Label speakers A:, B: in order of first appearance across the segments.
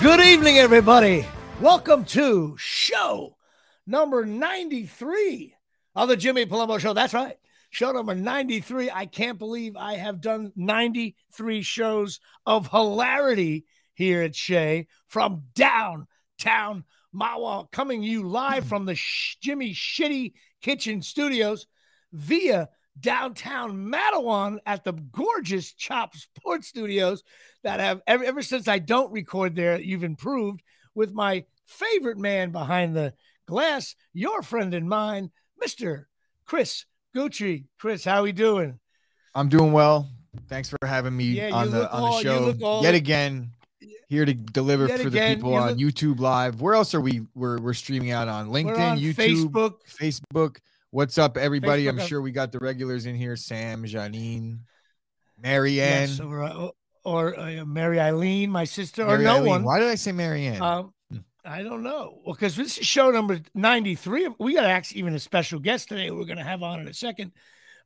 A: Good evening, everybody. Welcome to show number 93 of the Jimmy Palumbo Show. That's right. Show number 93. I can't believe I have done 93 shows of hilarity here at Shea from downtown Mahwah, coming you live from the Sh- Jimmy Shitty Kitchen Studios via downtown Matawan at the gorgeous Chop Sports Studios that have ever, ever since I don't record there, you've improved with my favorite man behind the glass, your friend and mine, Mr. Chris Gucci. Chris, how we doing?
B: I'm doing well. Thanks for having me
A: Yeah,
B: on the on the
A: you
B: show
A: all-
B: yet again. Here to deliver for
A: again,
B: the people
A: you
B: on
A: look-
B: YouTube Live. Where else are we? We're we're streaming out on LinkedIn,
A: on
B: YouTube,
A: Facebook.
B: Facebook. What's up, everybody?
A: Facebook,
B: I'm sure we got the regulars in here: Sam, Janine, Marianne,
A: Yes, or, uh, or uh, Mary Eileen, my sister,
B: Mary
A: or no
B: Eileen.
A: one.
B: Why did I say Marianne?
A: Um,
B: Hmm.
A: I don't know. Well, because this is show number 93. We got actually even a special guest today we're going to have on in a second.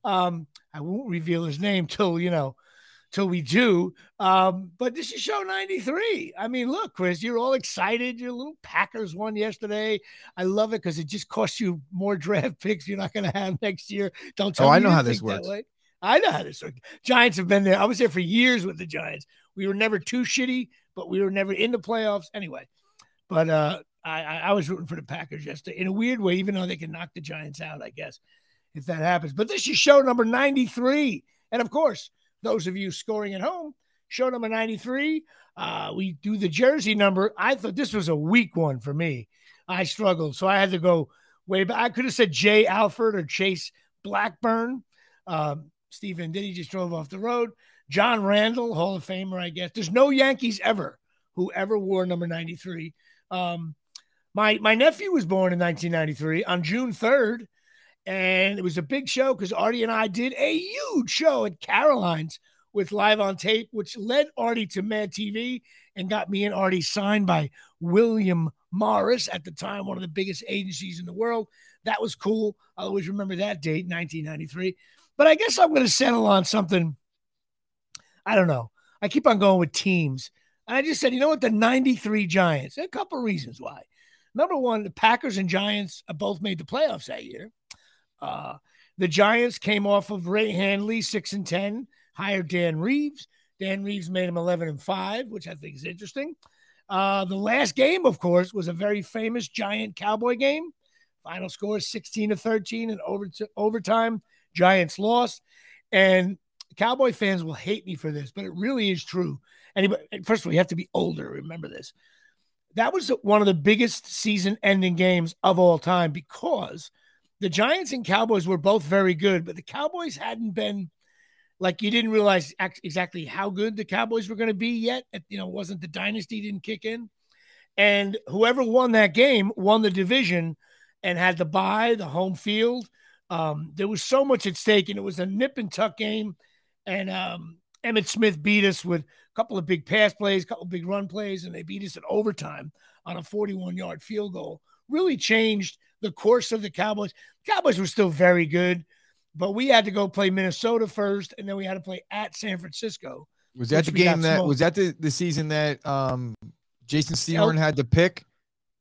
A: Um, I won't reveal his name till, you know, till we do. Um, but this is show 93. I mean, look, Chris, you're all excited. Your little Packers won yesterday. I love it because it just costs you more draft picks you're not going to have next year. Don't tell
B: Oh,
A: me
B: I know how this works.
A: I know how this works. Giants have been there. I was there for years with the Giants. We were never too shitty, but we were never in the playoffs anyway. But uh, I, I I was rooting for the Packers yesterday in a weird way, even though they can knock the Giants out, I guess, if that happens. But this is show number 93. And of course, those of you scoring at home, show number 93. Uh, we do the jersey number. I thought this was a weak one for me. I struggled. So I had to go way back. I could have said Jay Alford or Chase Blackburn. Um, Stephen Diddy just drove off the road. John Randle, Hall of Famer, I guess. There's no Yankees ever who ever wore number 93. Um, my my nephew was born in 1993 on June 3rd, and it was a big show because Artie and I did a huge show at Caroline's with live on tape, which led Artie to Mad TV and got me and Artie signed by William Morris at the time, one of the biggest agencies in the world. That was cool. I always remember that date, 1993. But I guess I'm going to settle on something. I don't know. I keep on going with teams. And I just said, you know what? The 93 Giants. A couple of reasons why. Number one, the Packers and Giants uh, both made the playoffs that year. Uh, the Giants came off of Ray Handley, six and ten, hired Dan Reeves. Dan Reeves made him 11 and five, which I think is interesting. Uh, the last game, of course, was a very famous Giant Cowboy game. Final score 16 to 13 in over overtime. Giants lost. And Cowboy fans will hate me for this, but it really is true. Anybody, first of all, you have to be older. Remember this. That was one of the biggest season ending games of all time because the Giants and Cowboys were both very good, but the Cowboys hadn't been like you didn't realize ex- exactly how good the Cowboys were going to be yet. You know, wasn't the dynasty didn't kick in. And whoever won that game won the division and had the bye, the home field. Um, there was so much at stake, and it was a nip and tuck game. And um, Emmitt Smith beat us with a couple of big pass plays, a couple of big run plays, and they beat us in overtime on a 41 yard field goal. Really changed the course of the Cowboys. Cowboys were still very good, but we had to go play Minnesota first, and then we had to play at San Francisco.
B: was that the game that
A: smoked.
B: was that the, the season that um Jason Sehorn had the pick?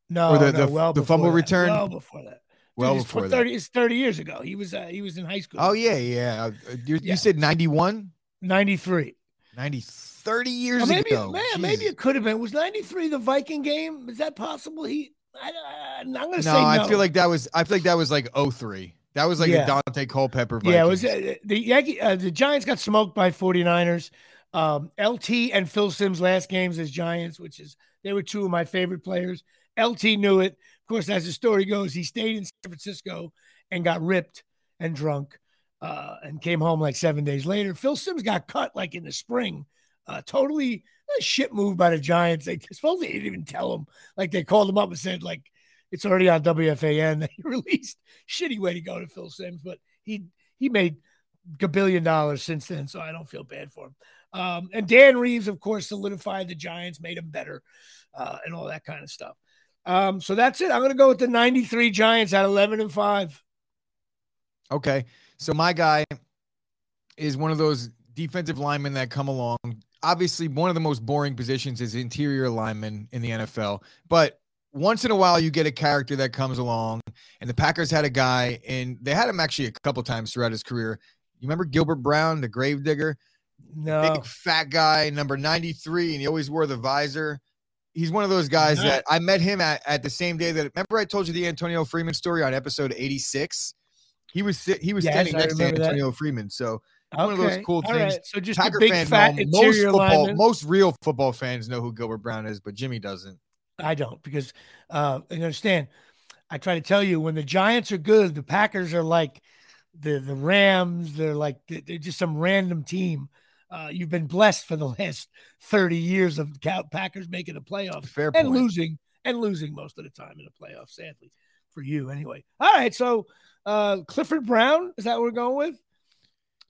A: No,
B: Or the-
A: no,
B: the-
A: well
B: the fumble
A: that.
B: return?
A: Well before that.
B: Well
A: Dude, it's
B: before that.
A: 30, It's 30 years ago. He was uh, he was in high school.
B: Oh yeah, yeah. Uh, You,
A: Yeah.
B: you said 91?
A: 93.
B: 90 30 years
A: maybe,
B: ago.
A: man, maybe it could have been. Was 93 the Viking game? Is that possible? He, I, am to
B: no,
A: say no.
B: I feel like that was I feel like that was like 03. That was like
A: Yeah.
B: a Daunte Culpepper.
A: yeah, it was uh, the Yankee, uh, the Giants got smoked by 49ers. Um, LT and Phil Simms last games as Giants, which is they were two of my favorite players. LT knew it. Of course, as the story goes, he stayed in San Francisco and got ripped and drunk uh, and came home like seven days later. Phil Simms got cut like in the spring. Uh, totally shit move by the Giants. They supposedly didn't even tell him. Like they called him up and said, like, it's already on WFAN. They released shitty way to go to Phil Simms, but he he made a billion dollars since then, so I don't feel bad for him. Um, and Dan Reeves, of course, solidified the Giants, made them better, uh, and all that kind of stuff. Um, so that's it. I'm going to go with the 93 Giants at 11 and 5.
B: Okay. So my guy is one of those defensive linemen that come along. Obviously one of the most boring positions is interior lineman in the NFL, but once in a while you get a character that comes along and the Packers had a guy and they had him actually a couple times throughout his career. You remember Gilbert Brown, the gravedigger?
A: No.
B: Big fat guy, number 93, and he always wore the visor. He's one of those guys that I met him at, at the same day that remember I told you the Antonio Freeman story on episode 86. He was he was
A: Yes,
B: standing
A: I
B: next to
A: remember that.
B: Antonio Freeman. So one of those cool
A: all
B: things.
A: right. So just
B: Packer
A: a big fat
B: know, most football,
A: lineman.
B: most real football fans know who Gilbert Brown is, but Jimmy doesn't.
A: I don't because uh, you understand. I try to tell you when the Giants are good, the Packers are like the the Rams. They're like they're just some random team. Uh, you've been blessed for the last thirty years of Packers making the playoffs
B: Fair
A: and
B: point.
A: losing and losing most of the time in the playoffs. Sadly for you, anyway. All right, so uh, Clifford Brown is that what we're going with?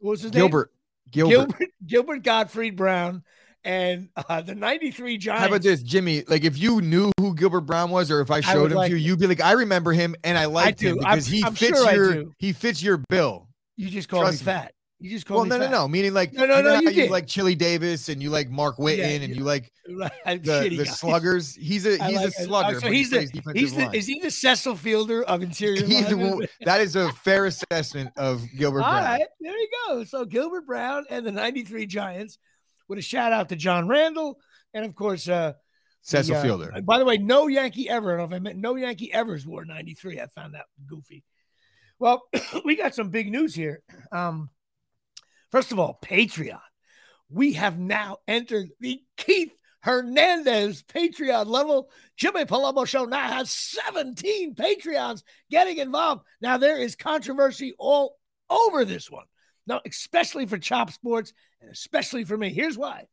A: What was his name?
B: Gilbert. Gilbert.
A: Gilbert Gilbert Gottfried Brown and uh, the '93 Giants.
B: How about this, Jimmy? Like, if you knew who Gilbert Brown was, or if I showed him
A: like
B: to you, you'd be like, "I remember him, and I liked him
A: do. I'm-
B: because he
A: I'm
B: fits
A: sure I
B: your he fits your bill."
A: You just call
B: Trust
A: me. fat. You just
B: Well, no,
A: me
B: no,
A: fat.
B: no. Meaning like,
A: No, no, no, you
B: you like Chili Davis and you like Mark Witten
A: Yeah,
B: and
A: you-
B: like
A: Right,
B: the the sluggers. He's a he's
A: like
B: a slugger.
A: So
B: but he
A: he's the, he's the is he the Cecil Fielder of interior?
B: He's the that is a fair assessment of Gilbert
A: All
B: Brown.
A: right, there you go. So Gilbert Brown and the '93 Giants with a shout out to John Randle and of course uh
B: Cecil
A: the, uh,
B: Fielder.
A: By the way, no Yankee ever. I don't know if I meant no Yankee ever's wore 93. I found that goofy. Well, we got some big news here. Um, first of all, Patreon. We have now entered the Keith Hernandez Patreon level. Jimmy Palumbo Show now has 17 Patreons getting involved. Now, there is controversy all over this one. Now, especially for Chop Sports and especially for me. Here's why.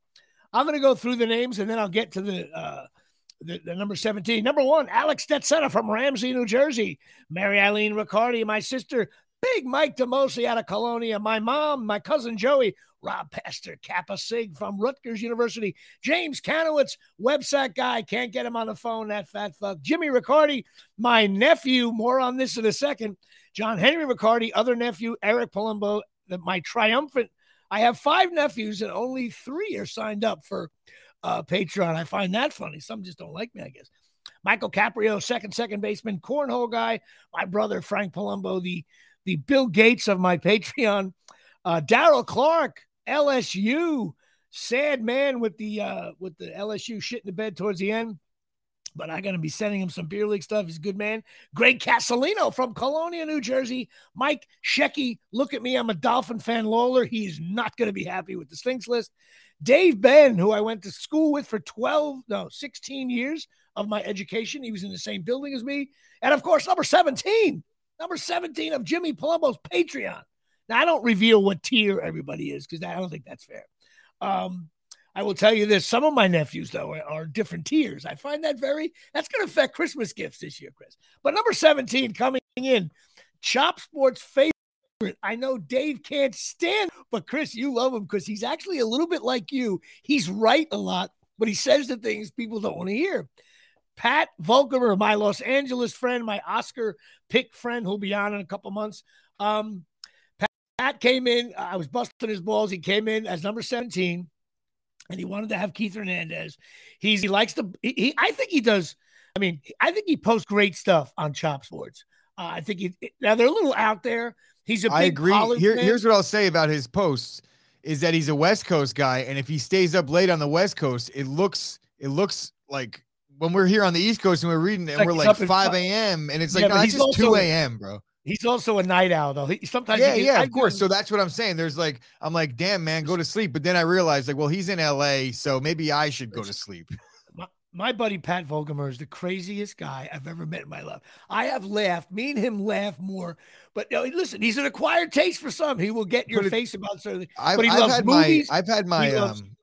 A: I'm going to go through the names and then I'll get to the uh, the, the number 17. Number one, Alex Stetzetta from Ramsey, New Jersey. Mary Eileen Riccardi, my sister. Big Mike DeMosi out of Colonia. My mom, my cousin Joey. Rob Pastor, Kappa Sig from Rutgers University. James Kanowitz, website guy. Can't get him on the phone, that fat fuck. Jimmy Riccardi, my nephew. More on this in a second. John Henry Riccardi, other nephew. Eric Palumbo, my triumphant. I have five nephews and only three are signed up for uh, Patreon. I find that funny. Some just don't like me, I guess. Michael Caprio, second second baseman, cornhole guy. My brother Frank Palumbo, the the Bill Gates of my Patreon. Uh, Daryl Clark, LSU, sad man with the uh, with the LSU shit in the bed towards the end. But I'm gonna be sending him some beer league stuff. He's a good man. Greg Casalino from Colonia, New Jersey. Mike Shecky, look at me. I'm a Dolphin fan. Lawler, he's not gonna be happy with the stinks list. Dave Ben, who I went to school with for 12, no, 16 years of my education. He was in the same building as me. And of course, number 17, number 17 of Jimmy Palumbo's Patreon. Now, I don't reveal what tier everybody is because I don't think that's fair. Um, I will tell you this some of my nephews, though, are, are different tiers. I find that very, that's going to affect Christmas gifts this year, Chris. But number 17 coming in, Chop Sports favorite. I know Dave can't stand, but Chris, you love him because he's actually a little bit like you. He's right a lot, but he says the things people don't want to hear. Pat Volkemer, my Los Angeles friend, my Oscar pick friend, who'll be on in a couple months. Um, Pat, Pat came in. I was busting his balls. He came in as number 17, and he wanted to have Keith Hernandez. He's he likes to. He, he I think he does. I mean, I think he posts great stuff on Chop Sports. Uh, I think he now they're a little out there. He's a big
B: I agree. Here, here's what I'll say about his posts is that he's a West Coast guy, and if he stays up late on the West Coast, it looks it looks like when we're here on the East Coast and we're reading and we're like 5 a.m. and it's like
A: Yeah,
B: no,
A: but
B: it's
A: he's
B: just 2 a.m. bro.
A: He's also a night owl, though. He sometimes
B: Yeah,
A: he,
B: yeah,
A: I
B: of course. So that's what I'm saying. There's like I'm like, damn man, go to sleep. But then I realized like, well, he's in LA, so maybe I should go to sleep.
A: my, my buddy Pat Volkemer is the craziest guy I've ever met in my life. I have laughed, me and him laugh more. But you know, listen, he's an acquired taste for some. He will get your
B: it-
A: face about certain.
B: I've,
A: But he
B: I've
A: loves
B: had
A: movies.
B: my I've had my
A: loves-
B: um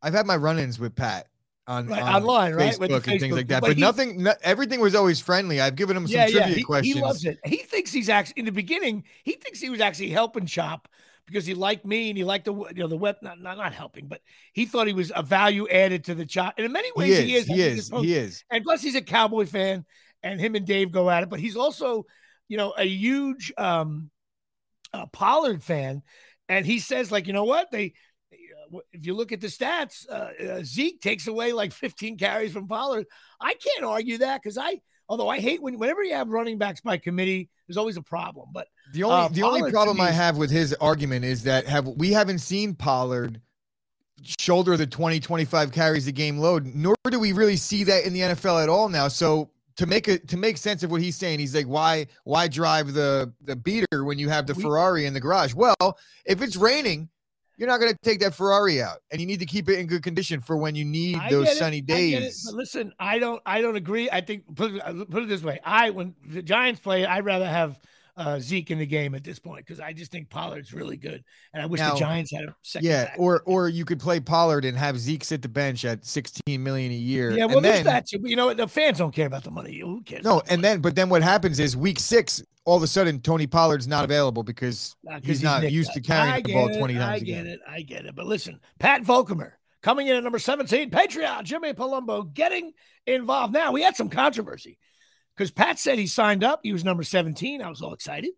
B: I've had my run-ins with Pat on,
A: Right,
B: on
A: online, right?
B: Facebook
A: With the
B: and things like that.
A: but
B: But,
A: he-
B: nothing, no, everything was always friendly. I've given him some
A: Yeah, yeah.
B: trivia
A: He,
B: questions.
A: he loves it. He thinks he's actually in the beginning. He thinks he was actually helping Chop because he liked me and he liked the you know the web not not, not helping, but he thought he was a value added to the Chop. And in many
B: He
A: ways,
B: is,
A: he is.
B: He is, he is.
A: and plus he's a cowboy fan and him and dave go at it but he's also you know a huge um uh, pollard fan and he says like you know what they if you look at the stats, uh, uh, Zeke takes away like 15 carries from Pollard. I can't argue that because I, although I hate when whenever you have running backs by committee, there's always a problem. But
B: the only uh, the Pollard only problem I have with his argument is that have we haven't seen Pollard shoulder the 20 25 carries a game load, nor do we really see that in the NFL at all now. So to make it to make sense of what he's saying, he's like, why why drive the the beater when you have the Ferrari in the garage? Well, if it's raining, you're not going to take that Ferrari out, and you need to keep it in good condition for when you need I those sunny days.
A: But listen, I don't I don't agree. I think put it, put it this way: I when the Giants play, I'd rather have uh, Zeke in the game at this point because I just think Pollard's really good, and I wish now, the Giants had a second.
B: Yeah, or or you could play Pollard and have Zeke sit the bench at 16 million a year.
A: Yeah, well, there's that. You know, the fans don't care about the money. Who cares?
B: No, and then but then what happens is week six, all of a sudden Tony Pollard's not available because he's, he's, not used to carrying the ball 20
A: it,
B: times.
A: I get it. I get it. But listen, Pat Volkamer coming in at number 17, Patreon, Jimmy Palumbo getting involved. Now we had some controversy because Pat said he signed up. He was number 17. I was all excited.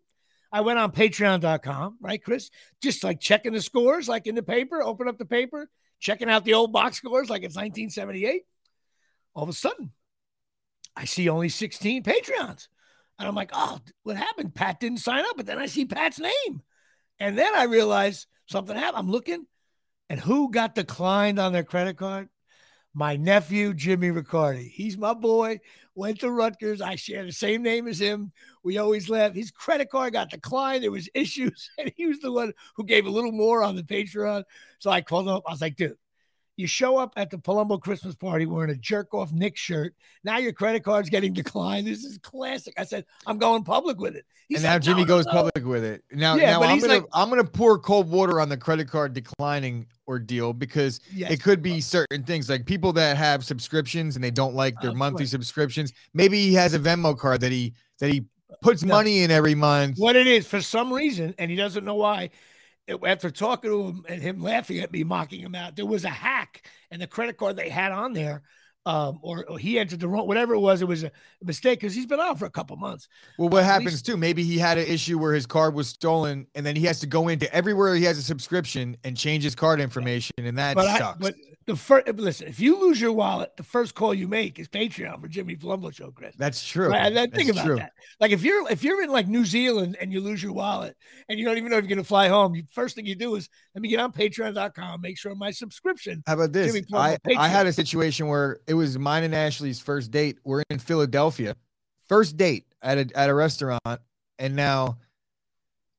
A: I went on patreon.com, right, Chris? Just like checking the scores, like in the paper, open up the paper, checking out the old box scores like it's 1978. All of a sudden, I see only 16 Patreons. And I'm like, oh, what happened? Pat didn't sign up. But then I see Pat's name. And then I realize something happened. I'm looking, and who got declined on their credit card? My nephew, Jimmy Riccardi. He's my boy went to Rutgers. I share the same name as him. We always laugh. His credit card got declined. There was issues, and he was the one who gave a little more on the Patreon. So I called him up. I was like, dude, you show up at the Palumbo Christmas party wearing a jerk off Knick shirt. Now your credit card's getting declined. This is classic. I said, I'm going public with it.
B: He's and now like, Jimmy no, goes no. public with it. Now, yeah, now I'm gonna like, I'm gonna pour cold water on the credit card declining ordeal because yes, it could be certain things like people that have subscriptions and they don't like their monthly right. subscriptions. Maybe he has a Venmo card that he that he puts no. money in every month.
A: What it is for some reason, and he doesn't know why after talking to him and him laughing at me, mocking him out, there was a hack and the credit card they had on there. Um, or, or, he entered the wrong, whatever it was, it was a mistake because he's been out for a couple months.
B: Well, what uh, happens least, too? Maybe he had an issue where his card was stolen, and then he has to go into everywhere he has a subscription and change his card information, and that but sucks. I,
A: but the first listen, if you lose your wallet, the first call you make is Patreon for Jimmy Palumbo Show, Chris.
B: That's true.
A: Right? And
B: then
A: think about
B: true.
A: that. Like if you're if you're in like New Zealand and you lose your wallet and you don't even know if you're gonna fly home, you, first thing you do is let me get on Patreon.com, make sure my subscription.
B: How about this? I, I had a situation where it was mine and Ashley's first date. We're in Philadelphia, first date at a at a restaurant, and now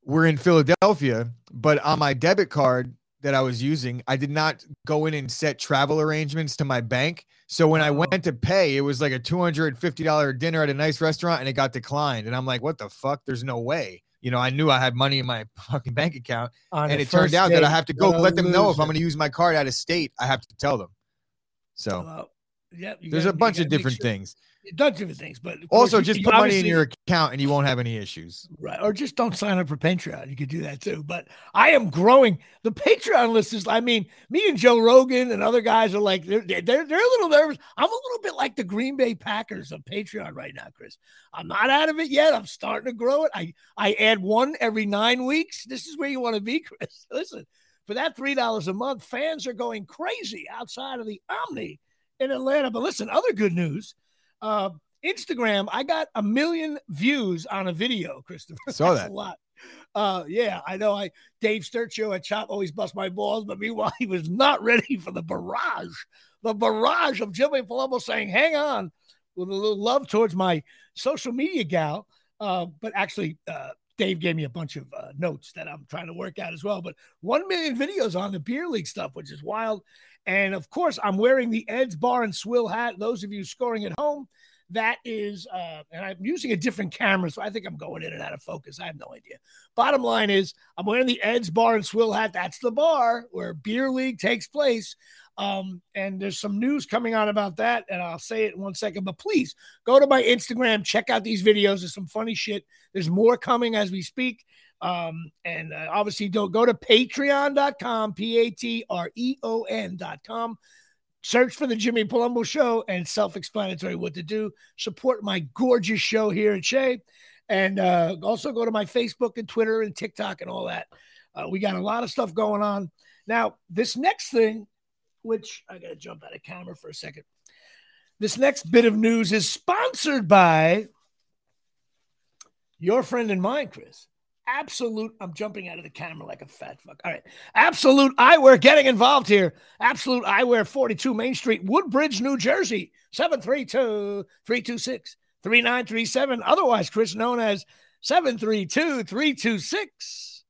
B: we're in Philadelphia, but on my debit card that I was using, I did not go in and set travel arrangements to my bank. So when I went to pay, it was like a $250 dinner at a nice restaurant and it got declined. And I'm like, what the fuck? There's no way. You know, I knew I had money in my fucking bank account. On and it turned out that I have to go let them know if I'm going to use my card out of state. I have to tell them. So, uh, yeah, there's gotta, a bunch of different sure. things
A: it does different things. But
B: also, just you, put money in your account and you won't have any issues.
A: Right. Or just don't sign up for Patreon. You could do that too. But I am growing. The Patreon list is, I mean, me and Joe Rogan and other guys are like, they're, they're, they're a little nervous. I'm a little bit like the Green Bay Packers of Patreon right now, Chris. I'm not out of it yet. I'm starting to grow it. I, I add one every nine weeks. This is where you want to be, Chris. Listen, for that $3 a month, fans are going crazy outside of the Omni in Atlanta. But listen, other good news uh, Instagram, I got a million views on a video, Christopher.
B: Saw that.
A: a lot. Uh, yeah, I know. I Dave Sturcho at Chop always bust my balls, but meanwhile, he was not ready for the barrage, the barrage of Jimmy Palumbo saying, "Hang on," with a little love towards my social media gal. Uh, but actually, uh, Dave gave me a bunch of uh, notes that I'm trying to work out as well. But one million videos on the beer league stuff, which is wild. And of course, I'm wearing the Ed's Bar and Swill hat. Those of you scoring at home, that is, uh, and I'm using a different camera, so I think I'm going in and out of focus. I have no idea. Bottom line is, I'm wearing the Ed's Bar and Swill hat. That's the bar where Beer League takes place. Um, and there's some news coming out about that, and I'll say it in one second. But please go to my Instagram, check out these videos. There's some funny shit. There's more coming as we speak. Um, and uh, obviously, don't go to patreon.com, P A T R E O N.com. Search for the Jimmy Palumbo Show and self explanatory what to do. Support my gorgeous show here at Shea. And uh, also go to my Facebook and Twitter and TikTok and all that. Uh, we got a lot of stuff going on. Now, this next thing, which I got to jump out of camera for a second. This next bit of news is sponsored by your friend and mine, Chris. Absolute, I'm jumping out of the camera like a fat fuck. All right. Absolute Eyewear getting involved here. Absolute Eyewear 42 Main Street, Woodbridge, New Jersey, 732 326 3937. Otherwise, Chris, known as 732 326.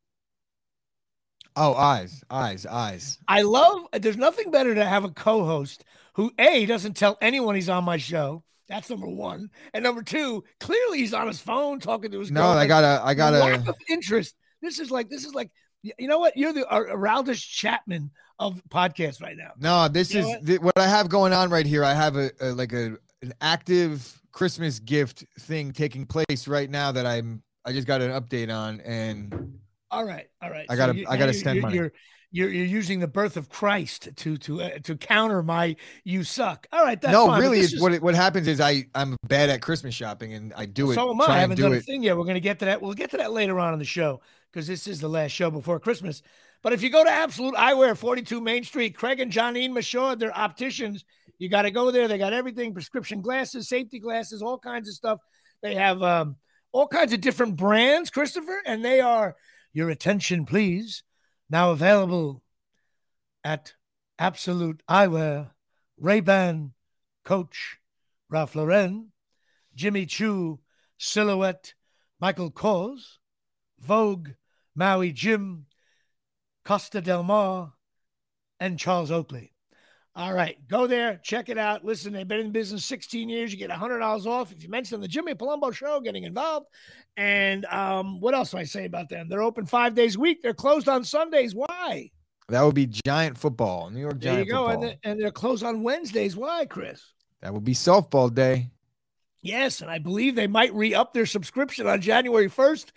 B: Oh, eyes, eyes, eyes.
A: I love, there's nothing better to have a co host who, A, doesn't tell anyone he's on my show. That's number one. And number two, clearly he's on his phone talking to his
B: No, I gotta, I gotta.
A: lack of interest. This is like, this is like, you know what? You're the uh, Aroldis Chapman of podcasts right now.
B: No, this
A: You
B: is
A: what?
B: th- what I have going on right here. I have a, a like a an active Christmas gift thing taking place right now that I'm. I just got an update on, and
A: All right, all right.
B: I gotta-
A: you-
B: I gotta spend
A: you're,
B: money.
A: You're, you're you're using the birth of Christ to to uh, to counter my you suck. All right, that's
B: no,
A: fine,
B: really, it's
A: is-
B: what what happens is I I'm bad at Christmas shopping, and I do it.
A: So am I. I haven't
B: do
A: done a thing yet. We're going to get to that. We'll get to that later on in the show because this is the last show before Christmas. But if you go to Absolute Eyewear, 42 Main Street, Craig and Johnine Mashaw, they're opticians. You got to go there. They got everything prescription glasses, safety glasses, all kinds of stuff. They have um, all kinds of different brands, Christopher, and they are your attention, please. Now available at Absolute Eyewear, Ray-Ban, Coach, Ralph Lauren, Jimmy Choo, Silhouette, Michael Kors, Vogue, Maui Jim, Costa Del Mar, and Charles Oakley. All right, go there, check it out. Listen, they've been in business 16 years. You get $100 off if you mention the Jimmy Palumbo show, getting involved. And um, what else do I say about them? They're open five days a week. They're closed on Sundays. Why?
B: That would be giant football, New York
A: There you go.
B: football.
A: And, they- and they're closed on Wednesdays. Why, Chris?
B: that would be softball day.
A: Yes, and I believe they might re up their subscription on January 1st.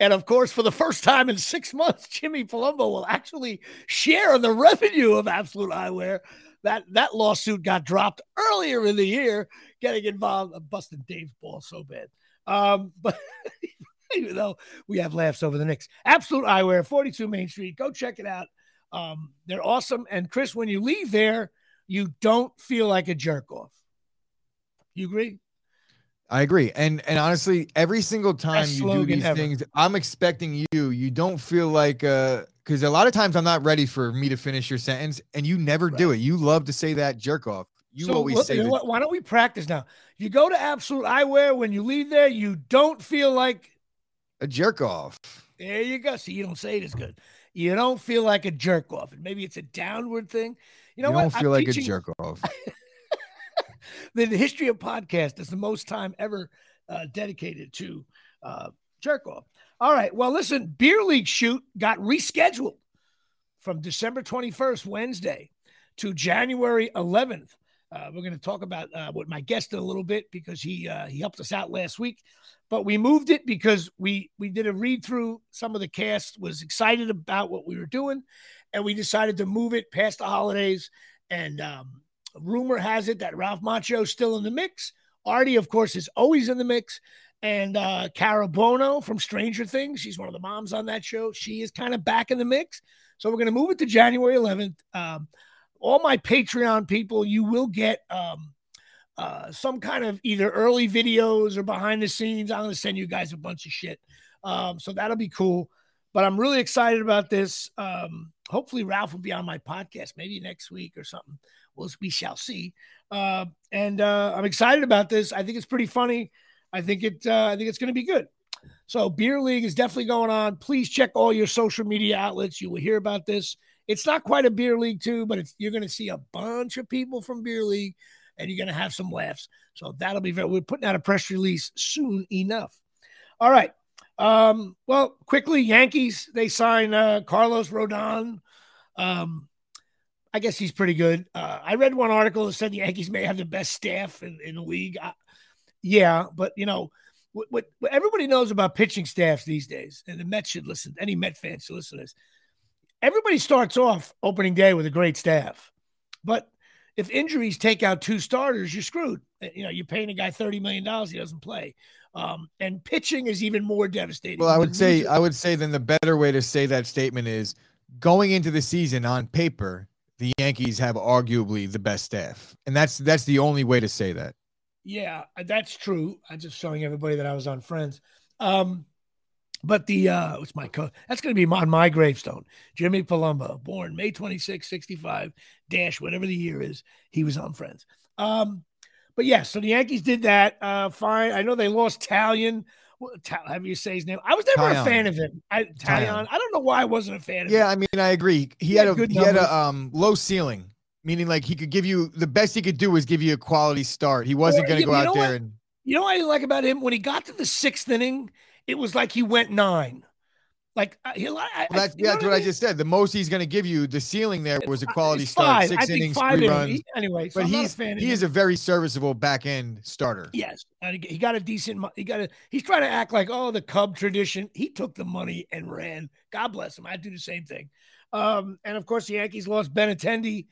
A: And of course, for the first time in six months, Jimmy Palumbo will actually share in the revenue of Absolute Eyewear. That that lawsuit got dropped earlier in the year, getting involved. I'm busting Dave's ball so bad. Um, but even though we have laughs over the Knicks, Absolute Eyewear, 42 Main Street. Go check it out. Um, they're awesome. And Chris, when you leave there, you don't feel like a jerk off. You agree?
B: I agree. And and honestly, every single time
A: Best
B: you do these
A: ever.
B: things, I'm expecting you. You don't feel like uh because a lot of times I'm not ready for me to finish your sentence, and you never do it. You love to say that jerk off. You
A: So
B: always
A: look,
B: say
A: you know
B: that.
A: what? Why don't we practice now? You go to Absolute Eyewear. When you leave there, you don't feel like.
B: a jerk off.
A: There you go. See, you don't say it as good. You don't feel like a jerk off. And maybe it's a downward thing. You know
B: you
A: what?
B: don't
A: I'm
B: feel like
A: teaching-
B: a jerk off.
A: the, history of podcast is the most time ever uh, dedicated to uh, jerk off. All right. Well, listen, Beer League shoot got rescheduled from December 21st, Wednesday, to January 11th. Uh, we're going to talk about uh, with my guest in a little bit because he uh, he helped us out last week, but we moved it because we we did a read through. Some of the cast was excited about what we were doing, and we decided to move it past the holidays. And um, rumor has it that Ralph Macchio is still in the mix. Artie, of course, is always in the mix. And uh, Cara Buono from Stranger Things, she's one of the moms on that show. She is kind of back in the mix. So we're going to move it to January 11th. Um, all my Patreon people, you will get um, uh, some kind of either early videos or behind the scenes. I'm going to send you guys a bunch of shit. Um, so that'll be cool. But I'm really excited about this. Um, hopefully, Ralph will be on my podcast maybe next week or something. We'll, we shall see. Uh, and uh, I'm excited about this. I think it's pretty funny. I think it. Uh, I think it's going to be good. So Beer League is definitely going on. Please check all your social media outlets. You will hear about this. It's not quite a beer league too, but you're going to see a bunch of people from beer league, and you're going to have some laughs. So that'll be very. We're putting out a press release soon enough. All right. Um, well, quickly, Yankees they sign uh, Carlos Rodon. Um, I guess he's pretty good. Uh, I read one article that said the Yankees may have the best staff in, in the league. I, yeah, but you know what, what, what everybody knows about pitching staffs these days, and the Mets should listen. Any Met fans should listen to this. Everybody starts off opening day with a great staff, but if injuries take out two starters, you're screwed. Uh, You know, you're paying a guy thirty million dollars, he doesn't play. Um, and pitching is even more devastating.
B: Well, I would say, I would say, then the better way to say that statement is going into the season on paper, the Yankees have arguably the best staff, and that's that's the only way to say that.
A: Yeah, that's true. I'm just showing everybody that I was on Friends. Um, but the uh what's my code? That's gonna be on my gravestone. Jimmy Palumbo, born May 26, 65, dash, whatever the year is, he was on Friends. Um, but yeah, so the Yankees did that. Uh fine. I know they lost Taillon. Have you say his name? I was never a fan of him. I Taillon. I don't know why I wasn't a fan of
B: yeah,
A: him.
B: I mean, I agree. He, he had, had, a he had a um low ceiling, meaning like he could give you the best he could do was give you a quality start. He wasn't going to go out there
A: what?
B: and.
A: You know what I like about him? When he got to the sixth inning, it was like he went nine. Like he, I,
B: well, that's, yeah, that's what I, mean? Just said. The most he's going to give you, the ceiling there was a quality start, six innings, three runs.
A: anyway, so but
B: he's he is a very serviceable back end starter.
A: Yes, he got a decent. He got a. He's trying to act like oh the Cub tradition. He took the money and ran. God bless him. I'd do the same thing. Um, and of course the Yankees lost Benintendi.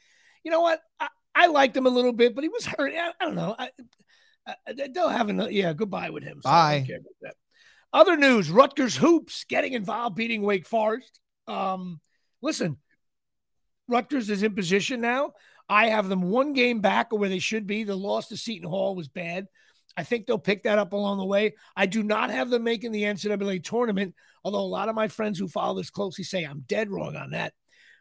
A: You know what? I, I liked him a little bit, but he was hurt. I, I don't know. I, they'll have another. Yeah, goodbye with him.
B: So Bye.
A: Other news Rutgers Hoops getting involved, beating Wake Forest. Um, listen, Rutgers is in position now. I have them one game back where they should be. The loss to Seton Hall was bad. I think they'll pick that up along the way. I do not have them making the NCAA tournament, although a lot of my friends who follow this closely say I'm dead wrong on that.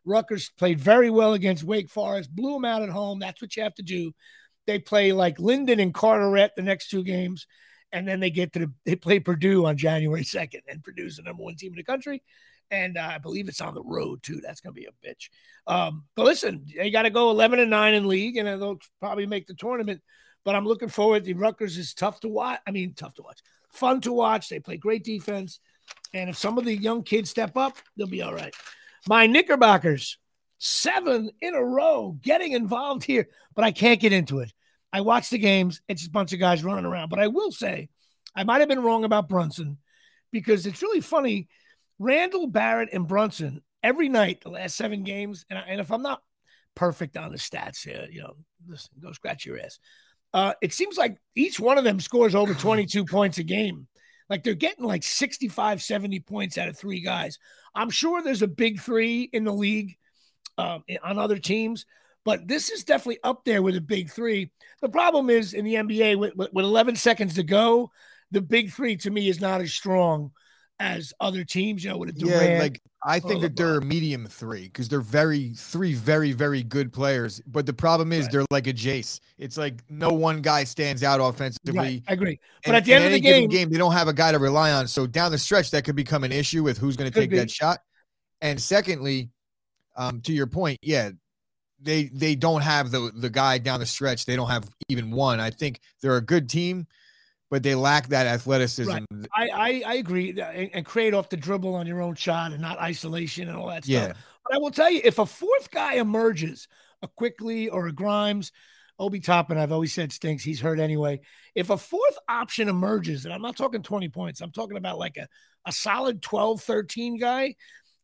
A: Rutgers played very well against Wake Forest, blew them out at home. That's what you have to do. They play like Linden and Carteret the next two games and then they get to the they play Purdue on January second, and Purdue's the number one team in the country, and uh, I believe it's on the road too. That's gonna be a bitch. Um, but listen, they got to go eleven and nine in league, and they'll probably make the tournament. But I'm looking forward. The Rutgers is tough to watch. I mean, tough to watch, fun to watch. They play great defense, and if some of the young kids step up, they'll be all right. My Knickerbockers, seven in a row, getting involved here, but I can't get into it. I watch the games. It's just a bunch of guys running around. But I will say, I might have been wrong about Brunson because it's really funny. Randle Barrett and Brunson every night, the last seven games, and, I, and if I'm not perfect on the stats here, you know, listen, go scratch your ass. Uh, it seems like each one of them scores over 22 points a game. Like they're getting like 65, 70 points out of three guys. I'm sure there's a big three in the league um, on other teams, but this is definitely up there with the big three. The problem is in the NBA with, with 11 seconds to go, the big three to me is not as strong as other teams. You know, with a Durant.
B: Yeah, like I think that they're a medium three because they're very three very very good players. But the problem is right. they're like a Jace. It's like no one guy stands out offensively.
A: Right, I agree. But and, at the end of the game,
B: game, they don't have a guy to rely on. So down the stretch, that could become an issue with who's going to take be. that shot. And secondly, um, to your point, yeah, they they don't have the the guy down the stretch. They don't have even one. I think they're a good team, but they lack that athleticism. Right.
A: I, I, I agree, and, and, create off the dribble on your own shot and not isolation and all that stuff. Yeah. But I will tell you, if a fourth guy emerges, a Quickley or a Grimes, Obi Toppin, I've always said stinks. He's hurt anyway. If a fourth option emerges, and I'm not talking 20 points, I'm talking about like a, a solid 12, 13 guy.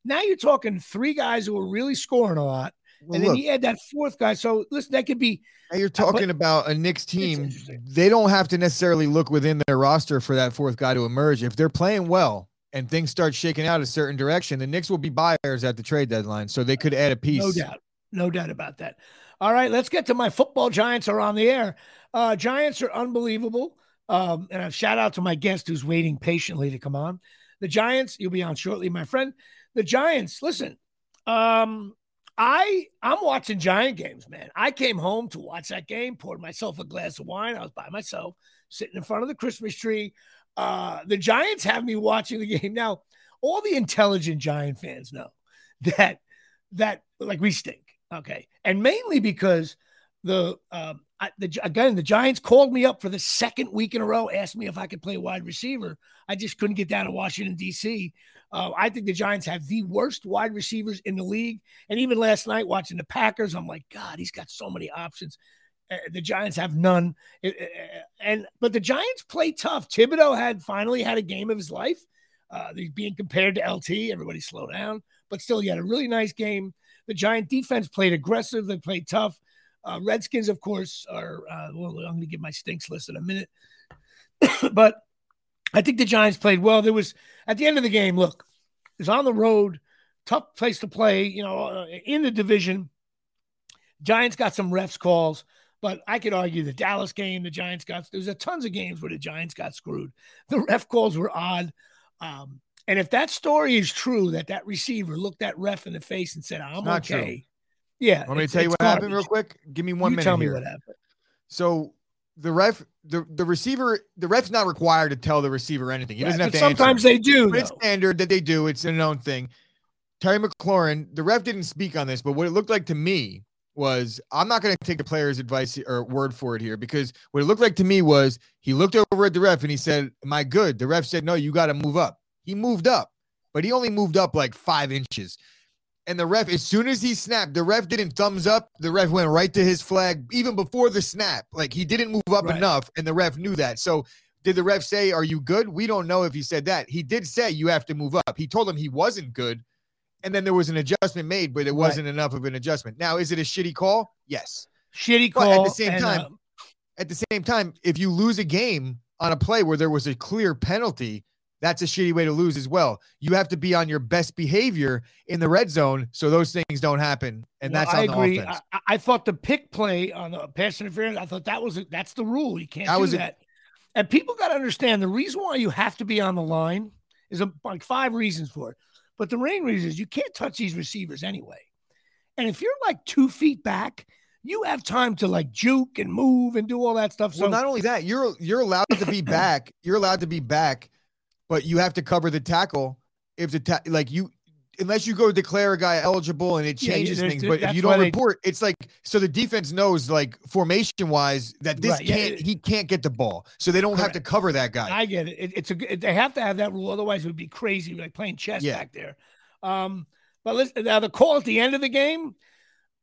A: Now you're talking three guys who are really scoring a lot well, and then look, he had that fourth guy. So listen, that could be.
B: You're talking about a Knicks team. They don't have to necessarily look within their roster for that fourth guy to emerge. If they're playing well and things start shaking out a certain direction, the Knicks will be buyers at the trade deadline. So they could add a piece.
A: No doubt. No doubt about that. All right, let's get to my football giants are on the air. Uh, giants are unbelievable. Um, and a shout out to my guest who's waiting patiently to come on. The Giants, you'll be on shortly, my friend. The Giants, listen, um, I I'm watching Giant games, man. I came home to watch that game, poured myself a glass of wine. I was by myself, sitting in front of the Christmas tree. Uh, the Giants have me watching the game now. All the intelligent Giant fans know that that like we stink, okay, and mainly because the um, I, the, again, the Giants called me up for the second week in a row, asked me if I could play wide receiver. I just couldn't get down to Washington, D.C. Uh, I think the Giants have the worst wide receivers in the league. And even last night, watching the Packers, I'm like, God, he's got so many options. Uh, the Giants have none. Uh, and but the Giants play tough. Thibodeaux had finally had a game of his life. Uh, he's being compared to LT. Everybody slow down, but still, he had a really nice game. The Giant defense played aggressive. They played tough. Uh, Redskins, of course, are. Uh, well, I'm going to give my stinks list in a minute, but I think the Giants played well. There was at the end of the game. Look, it's on the road, tough place to play. You know, uh, in the division, Giants got some refs calls, but I could argue the Dallas game, the Giants got. There's a tons of games where the Giants got screwed. The ref calls were odd. Um, and if that story is true, that that receiver looked that ref in the face and said, "I'm okay,"
B: true.
A: yeah.
B: Let me tell you what happened real quick? Give me one
A: you
B: minute.
A: Tell me
B: here.
A: what happened.
B: So the ref, the, the receiver, the ref's not required to tell the receiver anything. He doesn't
A: Right,
B: have to.
A: sometimes
B: answer.
A: they do.
B: But it's standard that they do. It's a known thing. Terry McLaurin, the ref didn't speak on this, but what it looked like to me was I'm not going to take the player's advice or word for it here because what it looked like to me was he looked over at the ref and he said, Am I good? The ref said, No, you got to move up. He moved up, but he only moved up like five inches. And the ref, as soon as he snapped, the ref didn't thumbs up. The ref went right to his flag even before the snap. Like he didn't move up
A: Right.
B: enough, and the ref knew that. So did the ref say, Are you good? We don't know if he said that. He did say you have to move up. He told him he wasn't good. And then there was an adjustment made, but it wasn't enough of an adjustment. Now, is it a shitty call? Yes.
A: Shitty
B: But
A: call.
B: at the same
A: and,
B: time,
A: uh,
B: At the same time, if you lose a game on a play where there was a clear penalty, that's a shitty way to lose as well. You have to be on your best behavior in the red zone so those things don't happen. And
A: Well,
B: that's
A: I
B: on the
A: agree.
B: offense.
A: I, I thought the pick play on the pass interference. I thought that was that's the rule. You can't
B: That
A: do
B: was a-
A: that. and people got to understand the reason why you have to be on the line is a, like five reasons for it. But the main reason is you can't touch these receivers anyway. And if you're like two feet back, you have time to like juke and move and do all that stuff. So
B: well, not only that, you're you're allowed to be back. You're allowed to be back, but you have to cover the tackle if the ta- like you unless you go declare a guy eligible and it changes
A: there's-
B: things. But if you don't
A: they-
B: report, it's like so the defense knows like formation wise that this
A: Right,
B: can't
A: it-
B: he can't get the ball, so they don't have to cover that guy.
A: I get it. it it's a good- they have to have that rule, otherwise it would be crazy like playing chess
B: Yeah.
A: back there. Um, but listen, now the call at the end of the game,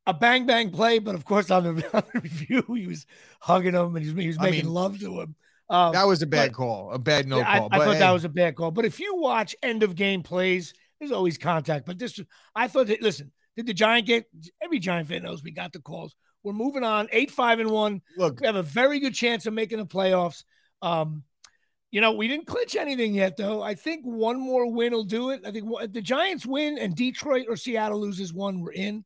A: a bang bang play, but of course on the, on the review he was hugging him and he was, he was
B: I
A: making
B: mean,
A: love to him. Um,
B: that was a bad
A: but-
B: call, a bad no
A: yeah, I,
B: call.
A: I
B: but
A: thought
B: hey,
A: that was a bad call. But if you watch end of game plays, there's always contact. But this, I thought that. Listen, did the Giant get? Every Giant fan knows we got the calls. We're moving on, eight five and one.
B: look.
A: We have a very good chance of making the playoffs. Um, you know, we didn't clinch anything yet, though. I think one more win will do it. I think the Giants win and Detroit or Seattle loses one, we're in.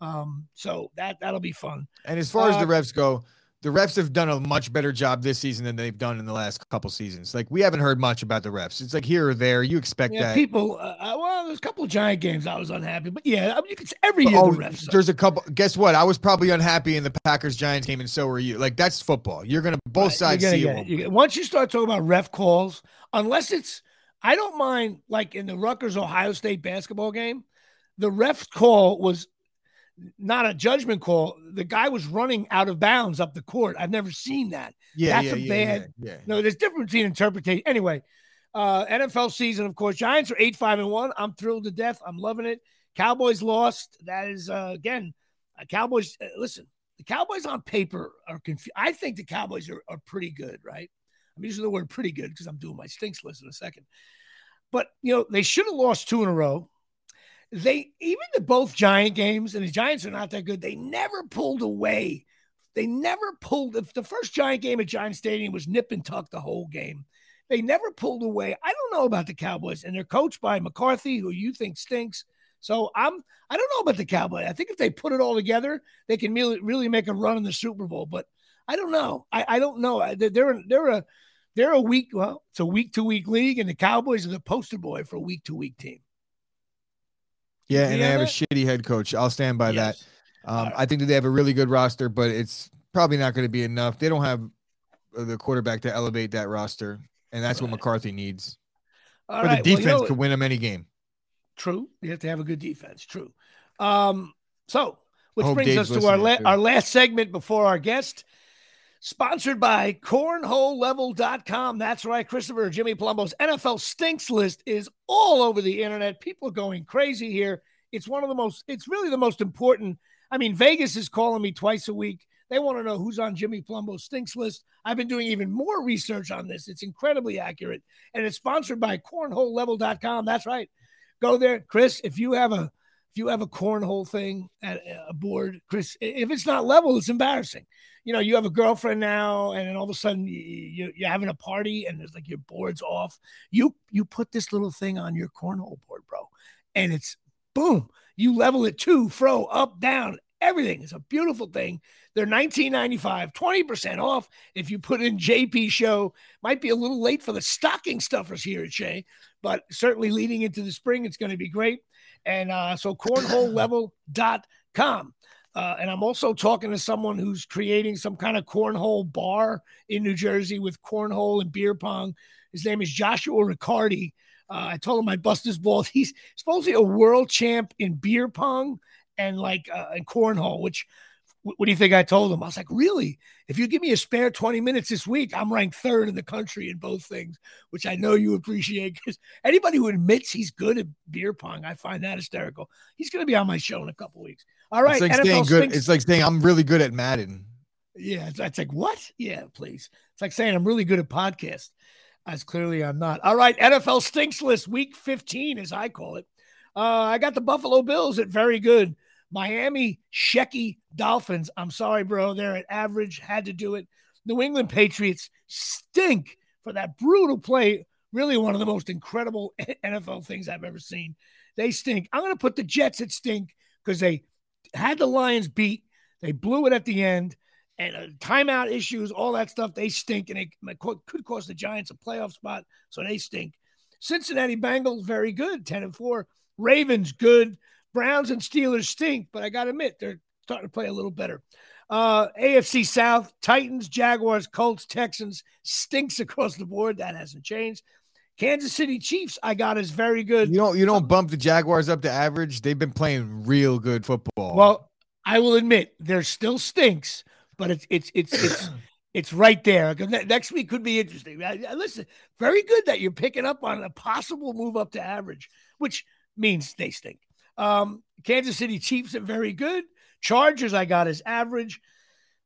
A: Um, so that that'll be fun.
B: And as far as
A: Uh,
B: the refs go, the refs have done a much better job this season than they've done in the last couple seasons. Like we haven't heard much about the refs. It's like here or there. You expect
A: Yeah,
B: that.
A: people. Uh, uh, well, there's a couple of Giant games I was unhappy, but yeah, I mean, you can every year
B: Oh,
A: the refs.
B: there's a couple. Guess what? I was probably unhappy in the Packers Giants game, and so were you. Like that's football. You're gonna both
A: Right,
B: sides
A: gonna
B: see
A: get
B: it.
A: it. You get- Once you start talking about ref calls, unless it's, I don't mind like in the Rutgers Ohio State basketball game, the ref call was not a judgment call. The guy was running out of bounds up the court. I've never seen that.
B: Yeah,
A: That's
B: yeah,
A: a
B: yeah,
A: bad-
B: Yeah.
A: No, there's difference between interpretation. Anyway, uh, NFL season, of course, Giants are eight five and one. I'm thrilled to death. I'm loving it. Cowboys lost. That is uh, again, uh, Cowboys. Uh, listen, the Cowboys on paper are confused. I think the Cowboys are, are pretty good, right? I'm using the word pretty good because I'm doing my stinks list in a second. But you know, they should have lost two in a row. They even the both Giant games, and the Giants are not that good. They never pulled away. They never pulled. If the first Giant game at Giant Stadium was nip and tuck the whole game, they never pulled away. I don't know about the Cowboys, and they're coached by McCarthy, who you think stinks. So I'm. I don't know about the Cowboys. I think if they put it all together, they can really, really make a run in the Super Bowl. But I don't know. I, I don't know. They're they're a they're a week. Well, it's a week to week league, and the Cowboys are the poster boy for a week to week team.
B: Yeah, and they have a shitty head coach. I'll stand by that. Um,
A: right.
B: I think that they have a really good roster, but it's probably not going to be enough. They don't have uh, the quarterback to elevate that roster, and that's what McCarthy needs.
A: All
B: But
A: right,
B: the
A: well, you
B: defense
A: know-
B: could win them any game.
A: True. You have to have a good defense. True. Um, so which brings
B: Dave's
A: us to our la- our last segment before our guest. Sponsored by cornholelevel.com. That's right. Christopher Jimmy Palumbo's NFL stinks list is all over the internet. People are going crazy here. It's one of the most, it's really the most important. I mean, Vegas is calling me twice a week. They want to know who's on Jimmy Palumbo's stinks list. I've been doing even more research on this. It's incredibly accurate. And it's sponsored by cornholelevel.com. That's right. Go there. Chris, if you have a you have a cornhole thing at a board, Chris, if it's not level, it's embarrassing. You know, you have a girlfriend now, and then all of a sudden you, you're having a party, and there's like your board's off. You you put this little thing on your cornhole board, bro, and it's boom. You level it to fro, up, down, everything. It's a beautiful thing. They're 19.95, 20% off if you put in JP show. Might be a little late for the stocking stuffers here at Shea, but certainly leading into the spring, it's going to be great. And uh, so cornholelevel.com. Uh, and I'm also talking to someone who's creating some kind of cornhole bar in New Jersey with cornhole and beer pong. His name is Joshua Riccardi. Uh, I told him I bust his balls. He's supposedly a world champ in beer pong and like uh, cornhole. Which, what do you think I told him? I was like, really? If you give me a spare twenty minutes this week, I'm ranked third in the country in both things, which I know you appreciate. Because anybody who admits he's good at beer pong, I find that hysterical. He's going to be on my show in a couple weeks. All right,
B: it's like saying good. It's like saying I'm really good at Madden.
A: Yeah, it's, it's like what? Yeah, please. It's like saying I'm really good at podcast. As clearly I'm not. All right, NFL stinks list week 15, as I call it. Uh, I got the Buffalo Bills at very good. Miami Shecky Dolphins. I'm sorry, bro. They're at average. Had to do it. New England Patriots stink for that brutal play. Really, one of the most incredible NFL things I've ever seen. They stink. I'm going to put the Jets at stink because they had the Lions beat. They blew it at the end. And uh, timeout issues, all that stuff, they stink. And it could cost the Giants a playoff spot. So they stink. Cincinnati Bengals, very good, 10 and 4. Ravens, good. Browns and Steelers stink, but I got to admit, they're starting to play a little better. Uh, AFC South, Titans, Jaguars, Colts, Texans stinks across the board. That hasn't changed. Kansas City Chiefs, I got is very good.
B: You don't you don't bump the Jaguars up to average. They've been playing real good football.
A: Well, I will admit there still stinks, but it's it's it's it's it's right there. Next week could be interesting. Listen, very good that you're picking up on a possible move up to average, which means they stink. Um, Kansas City Chiefs are very good. Chargers, I got as average.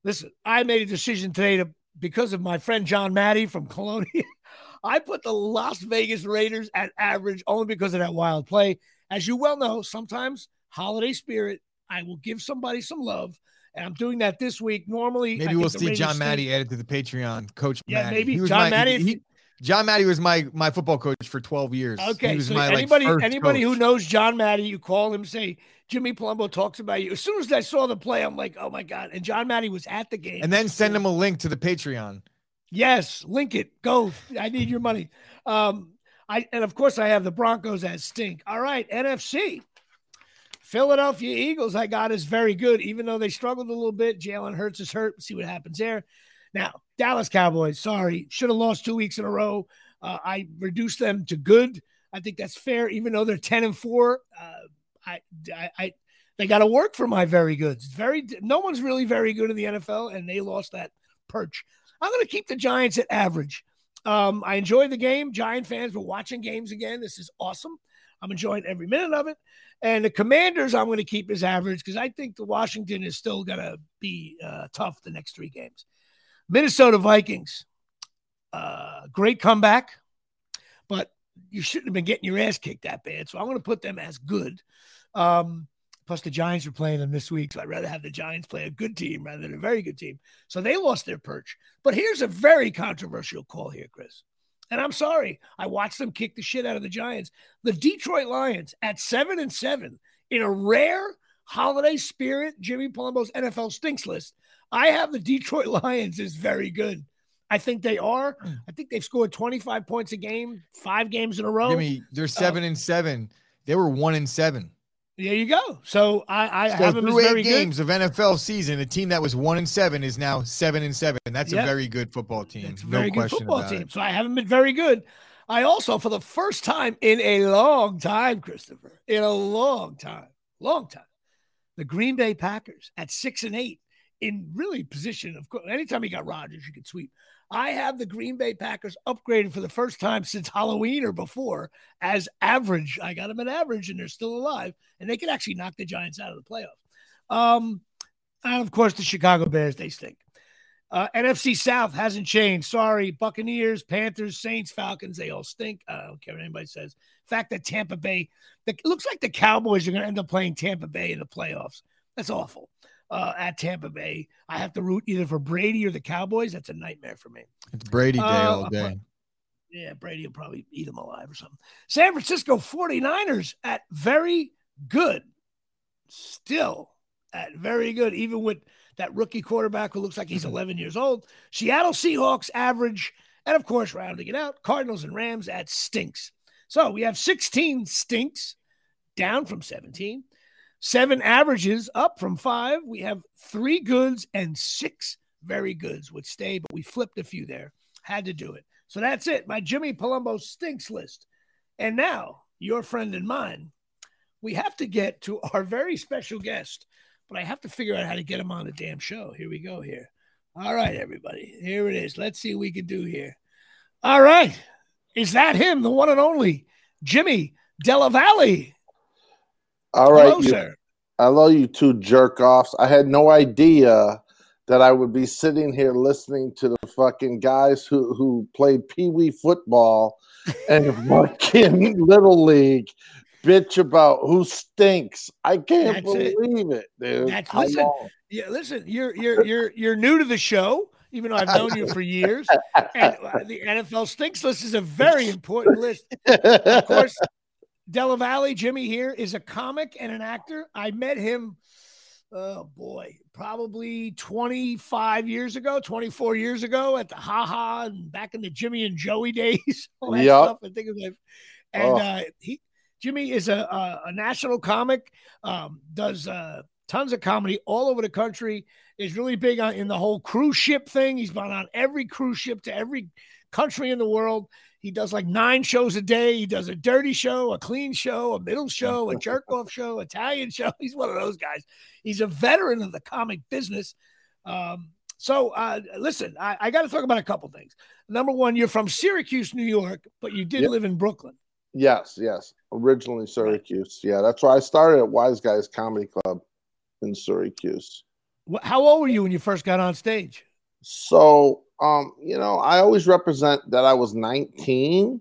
A: Listen, I made a decision today to because of my friend John Maddie from Colonia. I put the Las Vegas Raiders at average only because of that wild play. As you well know, sometimes holiday spirit, I will give somebody some love. And I'm doing that this week. Normally,
B: maybe we'll see John Maddie added to the Patreon. Coach
A: yeah,
B: Maddie.
A: maybe John Maddie. He,
B: John Maddie was my my football coach for 12 years.
A: Okay, so my, anybody like, anybody coach. who knows John Maddie, you call him, say Jimmy Palumbo talks about you. As soon as I saw the play, I'm like, oh my god! And John Maddie was at the game,
B: and then send him a link to the Patreon.
A: Yes, link it. Go. I need your money. Um, I and of course I have the Broncos as stink. All right, NFC. Philadelphia Eagles, I got is very good, even though they struggled a little bit. Jalen Hurts is hurt. We'll see what happens there. Now, Dallas Cowboys, sorry, should have lost two weeks in a row. Uh, I reduced them to good. I think that's fair, even though they're 10 and 4. Uh, I, I, I, they got to work for my very goods. Very, no one's really very good in the NFL, and they lost that perch. I'm going to keep the Giants at average. Um, I enjoyed the game. Giant fans were watching games again. This is awesome. I'm enjoying every minute of it. And the Commanders, I'm going to keep as average because I think the Washington is still going to be uh, tough the next three games. Minnesota Vikings, uh, great comeback, but you shouldn't have been getting your ass kicked that bad. So I'm going to put them as good. Um, plus, the Giants are playing them this week. So I'd rather have the Giants play a good team rather than a very good team. So they lost their perch. But here's a very controversial call here, Chris. And I'm sorry, I watched them kick the shit out of the Giants. The Detroit Lions at seven and seven in a rare holiday spirit, Jimmy Palumbo's NFL stinks list I have the Detroit Lions is very good. I think they are. Hmm. I think they've scored 25 points a game, five games in a row.
B: Jimmy, they're uh, seven uh, and seven. They were one and seven.
A: There you go. So I, I
B: so
A: have them
B: through
A: eight
B: games
A: good.
B: of NFL season. A team that was one and seven is now seven and seven. That's yep. a very good football team. It's a no very good football team. It.
A: So I haven't been very good. I also, for the first time in a long time, Christopher, in a long time, long time, the Green Bay Packers at six and eight in really position of course. Anytime you got Rodgers, you could sweep. I have the Green Bay Packers upgraded for the first time since Halloween or before as average. I got them at average, and they're still alive, and they could actually knock the Giants out of the playoffs. Um, and of course, the Chicago Bears they stink. Uh, NFC South hasn't changed. Sorry, Buccaneers, Panthers, Saints, Falcons, they all stink. I don't care what anybody says. Fact that Tampa Bay, it looks like the Cowboys are going to end up playing Tampa Bay in the playoffs. That's awful. Uh, at Tampa Bay, I have to root either for Brady or the Cowboys. That's a nightmare for me.
B: It's Brady Day uh, all day.
A: Yeah, Brady will probably eat him alive or something. San Francisco 49ers at very good. Still at very good, even with that rookie quarterback who looks like he's 11 years old. Seattle Seahawks average, and of course, rounding it out, Cardinals and Rams at stinks. So we have 16 stinks down from 17, seven averages up from five. We have three goods and six very goods would stay, but we flipped a few there. Had to do it. So that's it. My Jimmy Palumbo stinks list. And now, your friend and mine, we have to get to our very special guest, but I have to figure out how to get him on the damn show. Here we go here. All right, everybody. Here it is. Let's see what we can do here. All right. Is that him, the one and only Jimmy DellaValle?
C: All right. Hello, you, sir. Hello, you two jerk offs. I had no idea that I would be sitting here listening to the fucking guys who who played pee wee football and fucking little league bitch about who stinks. I can't That's believe it. it, dude. That's,
A: listen, yeah, listen, you're you're you're you're new to the show, even though I've known you for years. And uh, the NFL stinks list is a very important list. Of course, DellaValle, Jimmy here is a comic and an actor. I met him oh boy, probably 25 years ago, 24 years ago at the Ha Ha and back in the Jimmy and Joey days.
C: Yeah.
A: I think. And oh. uh, he, Jimmy is a, a, a national comic, um, does uh, tons of comedy all over the country, is really big on in the whole cruise ship thing. He's been on every cruise ship to every country in the world. He does like nine shows a day. He does a dirty show, a clean show, a middle show, a jerk off show, Italian show. He's one of those guys. He's a veteran of the comic business. Um, so uh, listen, I, I got to talk about a couple things. Number one, you're from Syracuse, New York, but you did yep. live in Brooklyn.
C: Yes, yes. Originally Syracuse. Yeah, that's why I started at Wise Guys Comedy Club in Syracuse.
A: How old were you when you first got on stage?
C: So um, you know, I always represent that I was 19,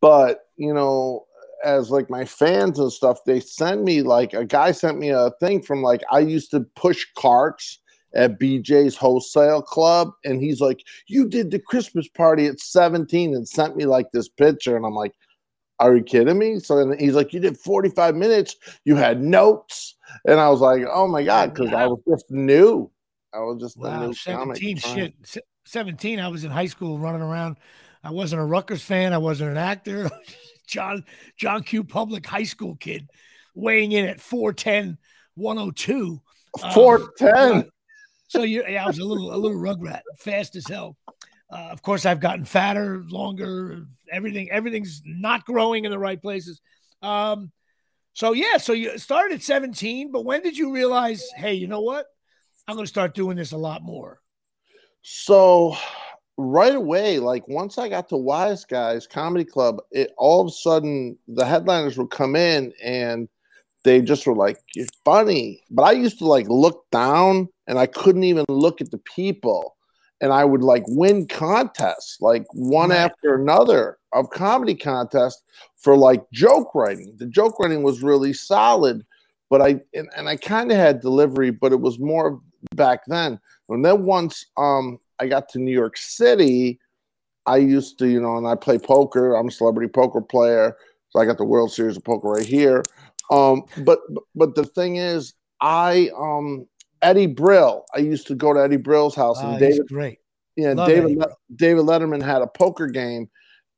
C: but you know, as like my fans and stuff, they send me like a guy sent me a thing from like I used to push carts at BJ's wholesale club, and he's like, You did the Christmas party at 17 and sent me like this picture, and I'm like, Are you kidding me? So then he's like, You did 45 minutes, you had notes, and I was like, Oh my god, because I was just new. I was just wow,
A: 17 shit. 17, I was in high school running around. I wasn't a Rutgers fan. I wasn't an actor. John John Q. Public high school kid weighing in at 4'10, 102.
C: 4'10. Um,
A: so you, yeah, I was a little a little rugrat, fast as hell. Uh, of course, I've gotten fatter, longer. Everything everything's not growing in the right places. Um, so yeah, so you started at 17, but when did you realize, hey, you know what? I'm going to start doing this a lot more.
C: So right away, like once I got to Wise Guys Comedy Club, it all of a sudden the headliners would come in and they just were like, You're funny. But I used to like look down and I couldn't even look at the people. And I would like win contests, like one right. after another of comedy contests for like joke writing. The joke writing was really solid, but I and, and I kind of had delivery, but it was more back then. And then once um, I got to New York City, I used to, you know, and I play poker. I'm a celebrity poker player, so I got the World Series of Poker right here. Um, but but the thing is, I um Eddie Brill. I used to go to Eddie Brill's house, and ah, David,
A: great.
C: Yeah, Love David Le- David Letterman had a poker game,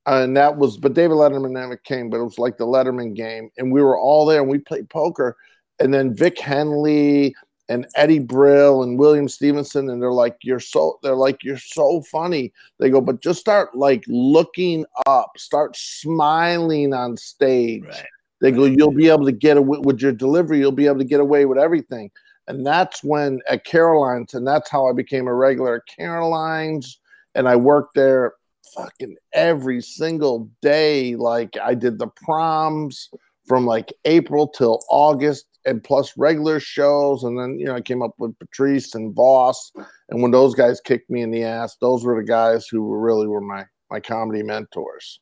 C: and that was. But David Letterman never came, but it was like the Letterman game, and we were all there, and we played poker. And then Vic Henley, and Eddie Brill and William Stevenson, and they're like, "You're so," they're like, "You're so funny." They go, but just start like looking up, start smiling on stage. Right. They go, "You'll be able to get away with your delivery. You'll be able to get away with everything." And that's when at Caroline's, and that's how I became a regular at Caroline's, and I worked there fucking every single day. Like I did the proms from like April till August and plus regular shows. And then, you know, I came up with Patrice and Boss. And when those guys kicked me in the ass, those were the guys who were really were my, my comedy mentors.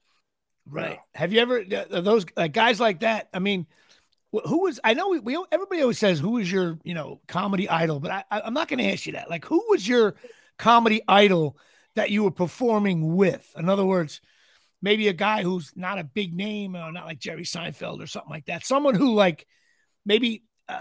A: Right. Have you ever, those uh, guys like that? I mean, who was, I know we, we everybody always says, who was your, you know, comedy idol, but I, I'm not going to ask you that. Like, who was your comedy idol that you were performing with? In other words, maybe a guy who's not a big name or not like Jerry Seinfeld or something like that. Someone who like maybe uh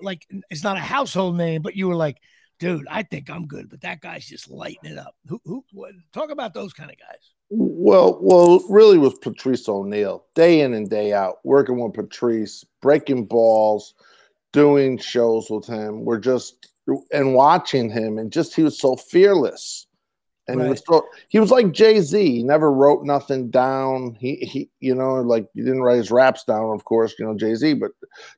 A: like it's not a household name, but you were like, dude, I think I'm good, but that guy's just lighting it up. Who who what, talk about those kind of guys.
C: Well, well, really was Patrice O'Neill, day in and day out, working with Patrice, breaking balls, doing shows with him. We're just and watching him, and just he was so fearless and right. he was so, he was like Jay Z. He never wrote nothing down. He he you know like he didn't write his raps down, of course. You know Jay Z, but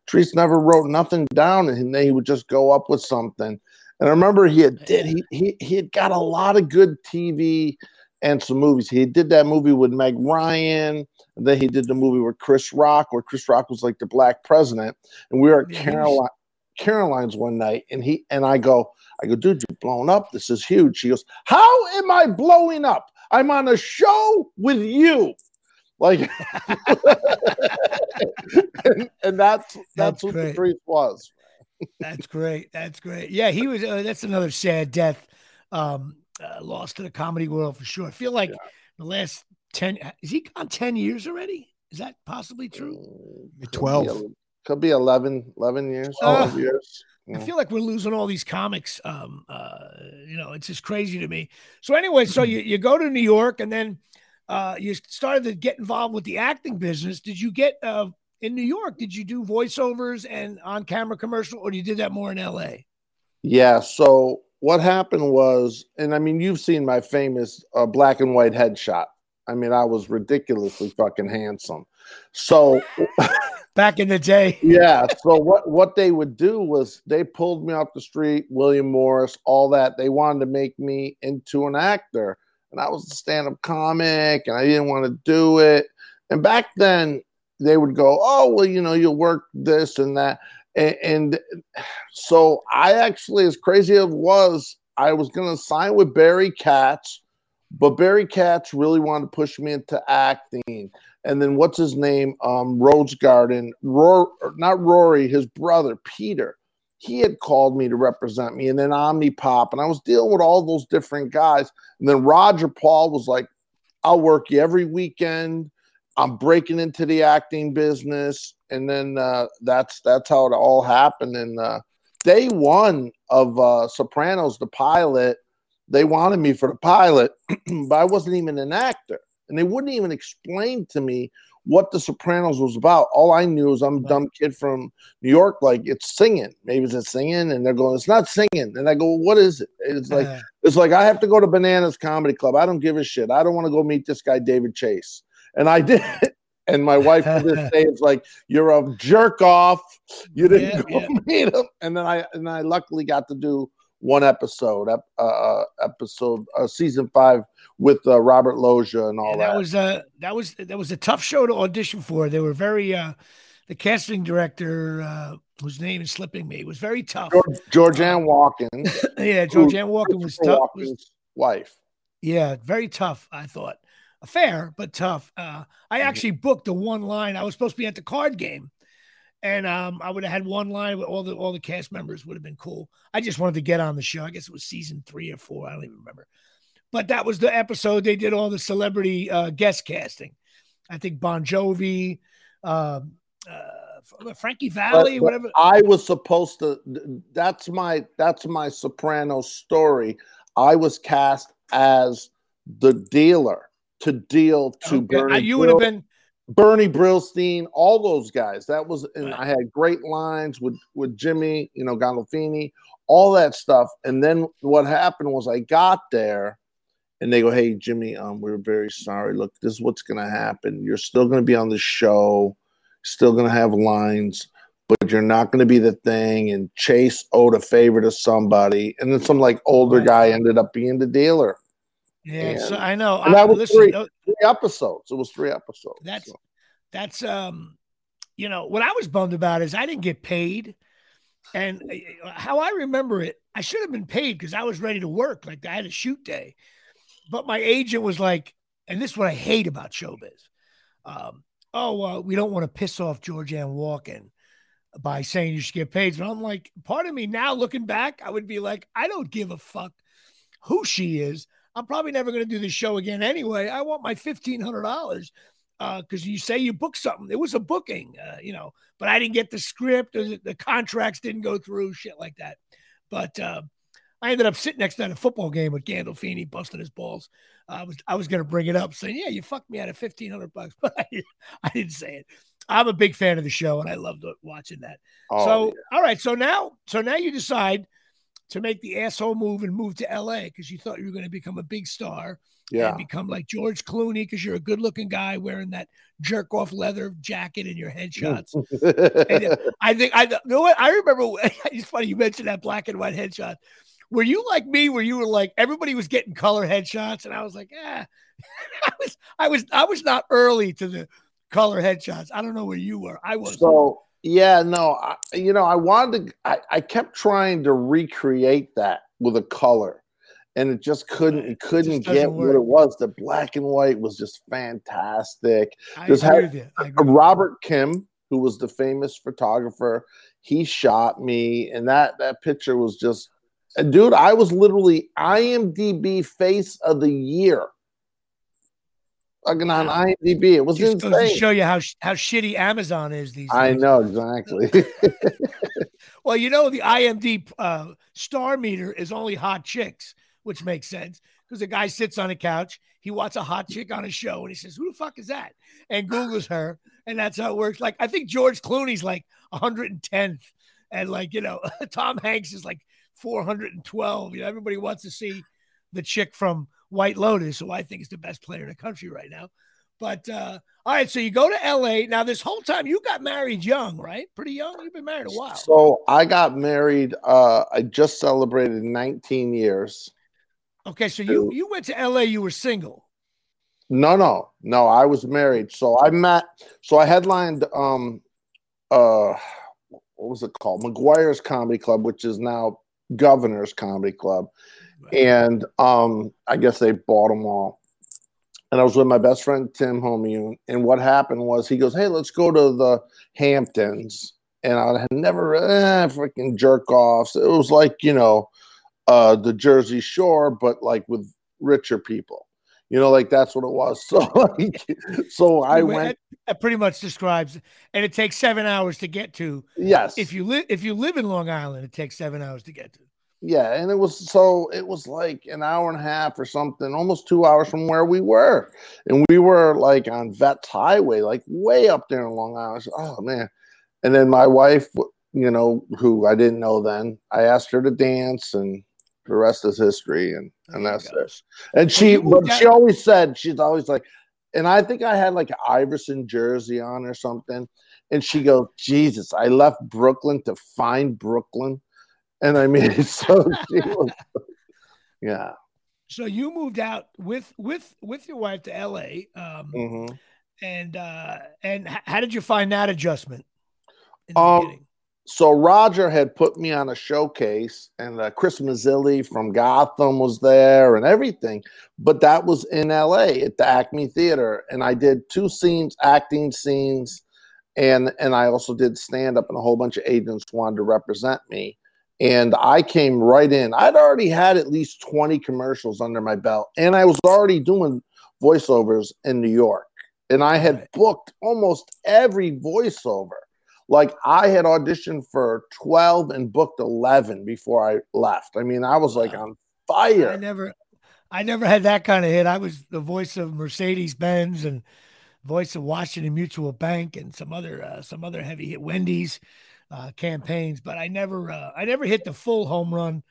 C: Treese never wrote nothing down, and then he would just go up with something. And I remember he had did he he he had got a lot of good TV and some movies. He did that movie with Meg Ryan. And then he did the movie with Chris Rock, where Chris Rock was like the black president. And we were at mm-hmm. Caroline, Caroline's one night, and he and I go, I go, dude, you're blowing up. This is huge. She goes, How am I blowing up? I'm on a show with you. Like, and, and, that's that's, that's what great. the truth was.
A: that's great. That's great. Yeah, he was. Uh, that's another sad death. Um, uh, lost to the comedy world for sure. I feel like yeah. the last ten. Is he gone ten years already? Is that possibly true?
B: Mm, Twelve.
C: Could be 11, 11 years. Uh, years.
A: I feel like we're losing all these comics. Um, uh, you know, it's just crazy to me. So anyway, so you, you go to New York and then uh, you started to get involved with the acting business. Did you get uh, in New York? Did you do voiceovers and on camera commercial, or did you did that more in LA?
C: Yeah. So what happened was, and I mean, you've seen my famous uh, black and white headshot. I mean, I was ridiculously fucking handsome. So
A: back in the day.
C: yeah. So what what they would do was they pulled me off the street, William Morris, all that. They wanted to make me into an actor, and I was a stand up comic, and I didn't want to do it. And back then, they would go, "Oh, well, you know, you'll work this and that." And, and so I actually, as crazy as it was, I was going to sign with Barry Katz, but Barry Katz really wanted to push me into acting and then what's his name? Um, Rosegarten, Rory, not Rory, his brother Peter. He had called me to represent me, and then Omnipop, and I was dealing with all those different guys. And then Roger Paul was like, "I'll work you every weekend. I'm breaking into the acting business." And then uh, that's that's how it all happened. And uh, day one of uh, Sopranos, the pilot, they wanted me for the pilot, but I wasn't even an actor and they wouldn't even explain to me what The Sopranos was about. All I knew is I'm a dumb kid from New York, like it's singing. Maybe it's singing, and they're going, it's not singing. And I go, what is it? It's like it's like I have to go to Bananas Comedy Club. I don't give a shit. I don't want to go meet this guy David Chase. And I did. And my wife to this day is like, "You're a jerk off. You didn't yeah, go yeah. meet him." And then I and I luckily got to do one episode, uh, uh, episode uh, season five with uh, Robert Loggia and all
A: yeah,
C: that.
A: That was a that was that was a tough show to audition for. They were very uh, the casting director uh, whose name is slipping me was very tough.
C: George, Georgianne Walken.
A: yeah, Georgianne Walken was tough. Was,
C: wife.
A: Yeah, very tough. I thought fair but tough. Uh, I mm-hmm. actually booked the one line. I was supposed to be at the card game and um, I would have had one line with all the all the cast members would have been cool. I just wanted to get on the show. I guess it was season three or four. I don't even remember. But that was the episode they did all the celebrity uh, guest casting. I think Bon Jovi, uh, uh, Frankie Valli, but, whatever.
C: I was supposed to. That's my that's my Soprano story. I was cast as the dealer to deal to okay. Bernie.
A: You would have been
C: Bernie Brillstein, all those guys. That was, and I had great lines with with Jimmy, you know, Gandolfini, all that stuff. And then what happened was I got there, and they go, "Hey, Jimmy, um, we're very sorry. Look, this is what's going to happen. You're still going to be on the show, still going to have lines." But you're not going to be the thing. And Chase owed a favor to somebody, and then some like older guy ended up being the dealer.
A: Yeah, so I know.
C: That was listen, three, three, episodes. It was three episodes.
A: That's so. that's um you know, what I was bummed about is I didn't get paid. And uh, how I remember it, I should have been paid because I was ready to work. Like I had a shoot day. But my agent was like, and this is what I hate about showbiz. Um, oh, uh, we don't want to piss off Georgianne Walken by saying you should get paid. And I'm like, part of me now looking back, I would be like, I don't give a fuck who she is. I'm probably never going to do this show again anyway. I want my $1,500 because uh, you say you booked something. It was a booking, uh, you know, but I didn't get the script or the, the contracts didn't go through, shit like that. But uh, I ended up sitting next to a football game with Gandolfini busting his balls. I was I was gonna bring it up, saying, "Yeah, you fucked me out of fifteen hundred bucks," but I, I, didn't say it. I'm a big fan of the show, and I loved watching that. Oh, so, yeah. all right, so now, so now you decide to make the asshole move and move to LA because you thought you were going to become a big star
C: yeah.
A: and become like George Clooney because you're a good looking guy wearing that jerk off leather jacket in your headshots. and I think I you know what I remember. It's funny you mentioned that black and white headshot. Were you like me where you were like everybody was getting color headshots and I was like, yeah, I was I was I was not early to the color headshots. I don't know where you were. I was
C: so yeah, no, I, you know, I wanted to, I, I kept trying to recreate that with a color and it just couldn't it couldn't it get work. what it was. The black and white was just fantastic.
A: I agree had, with you.
C: Robert Kim, who was the famous photographer, he shot me, and that that picture was just, dude. I was literally IMDb Face of the Year fucking on IMDb. It was Just insane.
A: Goes to show you how how shitty Amazon is these
C: days. I know exactly.
A: well, you know the IMDb uh, star meter is only hot chicks, which makes sense because the guy sits on a couch, he watches a hot chick on a show, and he says, "Who the fuck is that?" and Google's her, and that's how it works. Like I think George Clooney's like 110th, and like you know Tom Hanks is like 412. You know everybody wants to see the chick from White Lotus, who I think is the best player in the country right now. But uh, all right, so you go to LA. Now, this whole time you got married young, right? Pretty young. You've been married a while.
C: So I got married. Uh, I just celebrated 19 years.
A: Okay, so you you went to LA. You were single.
C: No, no, no. I was married. So I met. So I headlined. Um, uh, what was it called? McGuire's Comedy Club, which is now Governor's Comedy Club and um, I guess they bought them all. And I was with my best friend Tim Homeune, and what happened was he goes, "Hey, let's go to the Hamptons." And I had never eh, freaking jerk offs. It was like you know, uh, the Jersey Shore, but like with richer people. You know, like that's what it was. So, like, so I went.
A: That pretty much describes, and it takes seven hours to get to.
C: Yes.
A: If you live, if you live in Long Island, it takes seven hours to get to.
C: Yeah, and it was so it was like an hour and a half or something, almost two hours from where we were, and we were like on Vets Highway, like way up there in Long Island. oh man! And then my wife, you know, who I didn't know then, I asked her to dance, and the rest is history, and and that's it. And she, but she always said she's always like, and I think I had like an Iverson jersey on or something, and she goes, Jesus, I left Brooklyn to find Brooklyn and I mean, so she was, yeah.
A: So you moved out with with with your wife to L.A. Um, mm-hmm. and uh, and how did you find that adjustment?
C: um, so Roger had put me on a showcase, and uh, Chris Mazzilli from Gotham was there, and everything. But that was in L.A. at the Acme Theater, and I did two scenes, acting scenes, and and I also did stand up, and a whole bunch of agents wanted to represent me and I came right in. I'd already had at least 20 commercials under my belt, and I was already doing voiceovers in New York. And I had booked almost every voiceover. Like I had auditioned for 12 and booked 11 before I left. I mean, I was like on fire.
A: I never I never had that kind of hit. I was the voice of Mercedes Benz and voice of Washington Mutual Bank and some other uh, some other heavy hit Wendy's uh, campaigns, but I never uh, I never hit the full home run.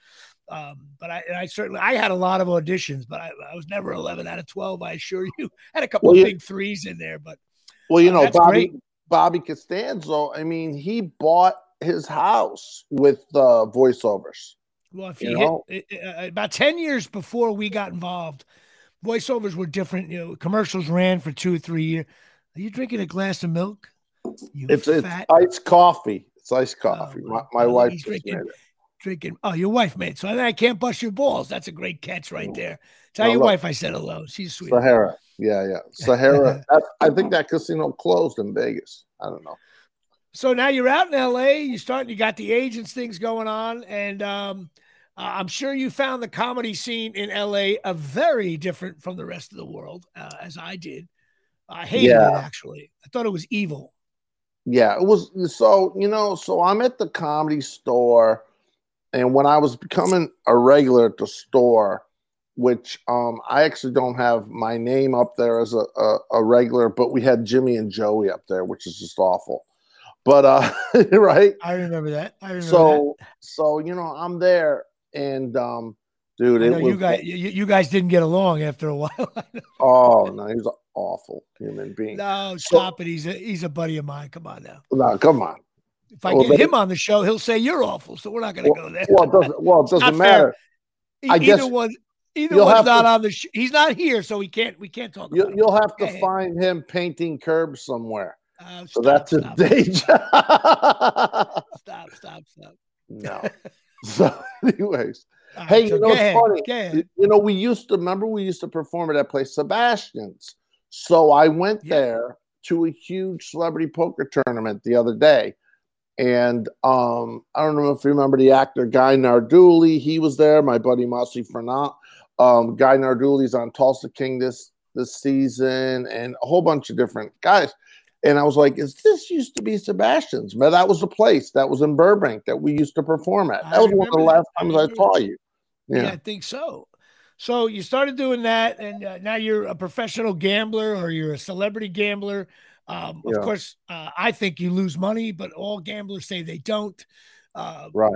A: Um, but I, I certainly I had a lot of auditions, but I, I, was never 11 out of 12. I assure you, had a couple well, of big threes in there, but
C: well, you uh, know, Bobby great. Bobby Costanzo. I mean, he bought his house with uh, voiceovers.
A: Well, if you, you hit uh, about 10 years before we got involved, voiceovers were different. You know, commercials ran for two or three years. Are you drinking a glass of milk? You
C: It's it's iced coffee. It's iced coffee.
A: Oh,
C: my my wife
A: drinking-
C: made it.
A: drinking. Oh, your wife made. So I, I can't bust your balls. That's a great catch right there. Tell
C: No,
A: your
C: look.
A: wife I said hello. She's sweet.
C: Sahara. Yeah, yeah. Sahara. I think that casino closed in Vegas. I don't know.
A: So now you're out in LA. You start. You got the agents things going on, and um, I'm sure you found the comedy scene in LA a very different from the rest of the world, uh, as I did. I hated
C: Yeah.
A: it actually. I thought it was evil.
C: Yeah, it was so you know, so I'm at the comedy store and when I was becoming a regular at the store, which um I actually don't have my name up there as a, a, a regular, but we had Jimmy and Joey up there, which is just awful. But uh right.
A: I remember that. I remember
C: So so you know, I'm there and um dude, it
A: know
C: was
A: you guys. You, you guys didn't get along after a while.
C: oh no, he was awful human being.
A: no,
C: So-
A: stop it. He's a he's a buddy of mine. Come on now.
C: No, come on.
A: If I
C: Well,
A: get him on the show, he'll say you're awful. So we're not going to go there.
C: Well, it doesn't well, it doesn't matter.
A: E-
C: I
A: either
C: guess
A: one, either one's not
C: to-
A: on the. Sh- he's not here, so we can't. We can't talk.
C: You, you'll have to find him painting curbs somewhere.
A: Uh,
C: So
A: stop,
C: that's his
A: stop,
C: day job.
A: Stop, stop, stop.
C: no. So, anyways,
A: All
C: Hey,
A: right,
C: you know, it's funny. you you know, we used to remember we used to perform at that place, Sebastian's. So I went
A: Yeah.
C: there to a huge celebrity poker tournament the other day. And um, I don't know if you remember the actor Guy Nardulli. He was there. My buddy Mossy Fernand. Um, Guy Nardulli's on Tulsa King this this season, and a whole bunch of different guys. And I was like, "Is this used to be Sebastian's?" But that was the place that was in Burbank that we used to perform at.
A: I
C: That was one of the last
A: I
C: times I saw you.
A: Yeah.
C: Yeah.
A: I think so. So you started doing that, and uh, now you're a professional gambler, or you're a celebrity gambler. Um, of
C: Yeah.
A: course, uh, I think you lose money, but all gamblers say they don't. Uh,
C: Right.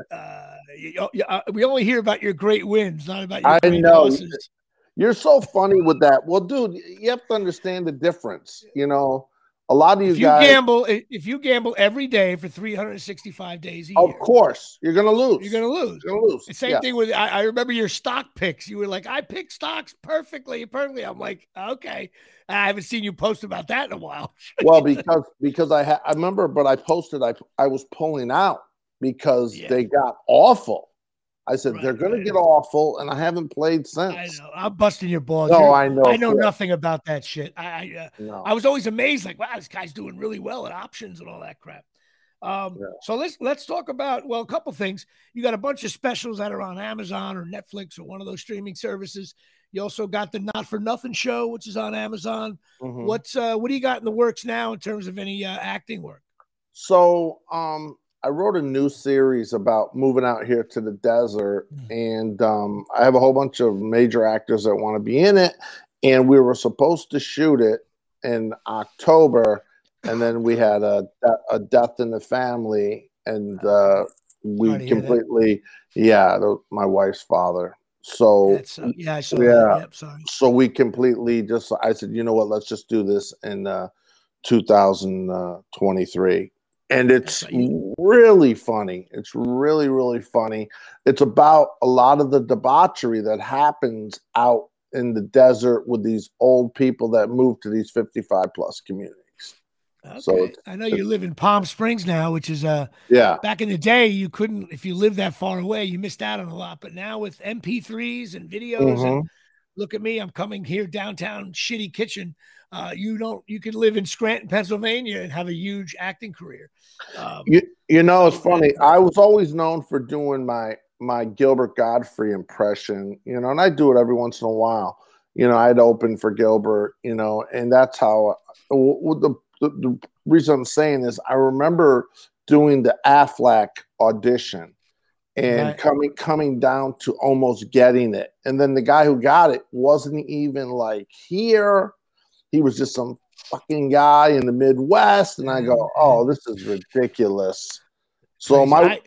A: you- you- uh, we only hear about your great wins, not about your
C: I know.
A: losses.
C: You're so funny with that. Well, dude, you have to understand the difference. You know, a lot of you
A: If you
C: guys,
A: gamble, if you gamble every day for 365 days a
C: of
A: year,
C: course, you're gonna lose.
A: you're gonna lose.
C: You're gonna lose.
A: The Same
C: Yeah.
A: thing with I, I remember your stock picks. You were like, I pick stocks perfectly, perfectly. I'm like, okay. I haven't seen you post about that in a while.
C: well, because because I ha- I remember, but I posted I I was pulling out because
A: Yeah.
C: they got awful. I said
A: Right,
C: they're gonna get awful, and I haven't played since.
A: I know. I'm busting your balls.
C: No,
A: You're-
C: I know.
A: I know nothing about that shit. I I, uh,
C: No.
A: I was always amazed, like, wow, this guy's doing really well at options and all that crap. Um,
C: Yeah.
A: so let's let's talk about well, a couple things. You got a bunch of specials that are on Amazon or Netflix or one of those streaming services. You also got the Not for Nothing show, which is on Amazon.
C: Mhm.
A: What's uh what do you got in the works now in terms of any uh, acting work?
C: So, um, I wrote a new series about moving out here to the desert,
A: Mm.
C: and um, I have a whole bunch of major actors that want to be in it. And we were supposed to shoot it in October, and then we had a a death in the family, and uh, we
A: Sorry to hear that.
C: completely, yeah, the, my wife's father. So
A: uh, yeah, I saw
C: yeah.
A: Yep,
C: so we completely just i said you know what let's just do this in uh 2023 and it's really funny it's really really funny it's about a lot of the debauchery that happens out in the desert with these old people that move to these 55 plus communities
A: Okay.
C: So
A: I know you live in Palm Springs now, which is uh
C: yeah
A: back in the day you couldn't if you lived that far away, you missed out on a lot. But now with MP3s and videos and
C: Mhm.
A: Look at me, I'm coming here downtown shitty kitchen. Uh, you don't you could live in Scranton, Pennsylvania and have a huge acting career. Um,
C: You, you know, it's funny. I was always known for doing my my Gilbert Gottfried impression, you know, and I do it every once in a while. You know, I'd open for Gilbert, you know, and that's how. the, the the reason I'm saying is I remember doing the Aflac audition and
A: Right.
C: coming coming down to almost getting it, and then the guy who got it wasn't even like here. He was just some fucking guy in the Midwest, and I go, mm-hmm. "Oh, this is ridiculous." So my
A: I-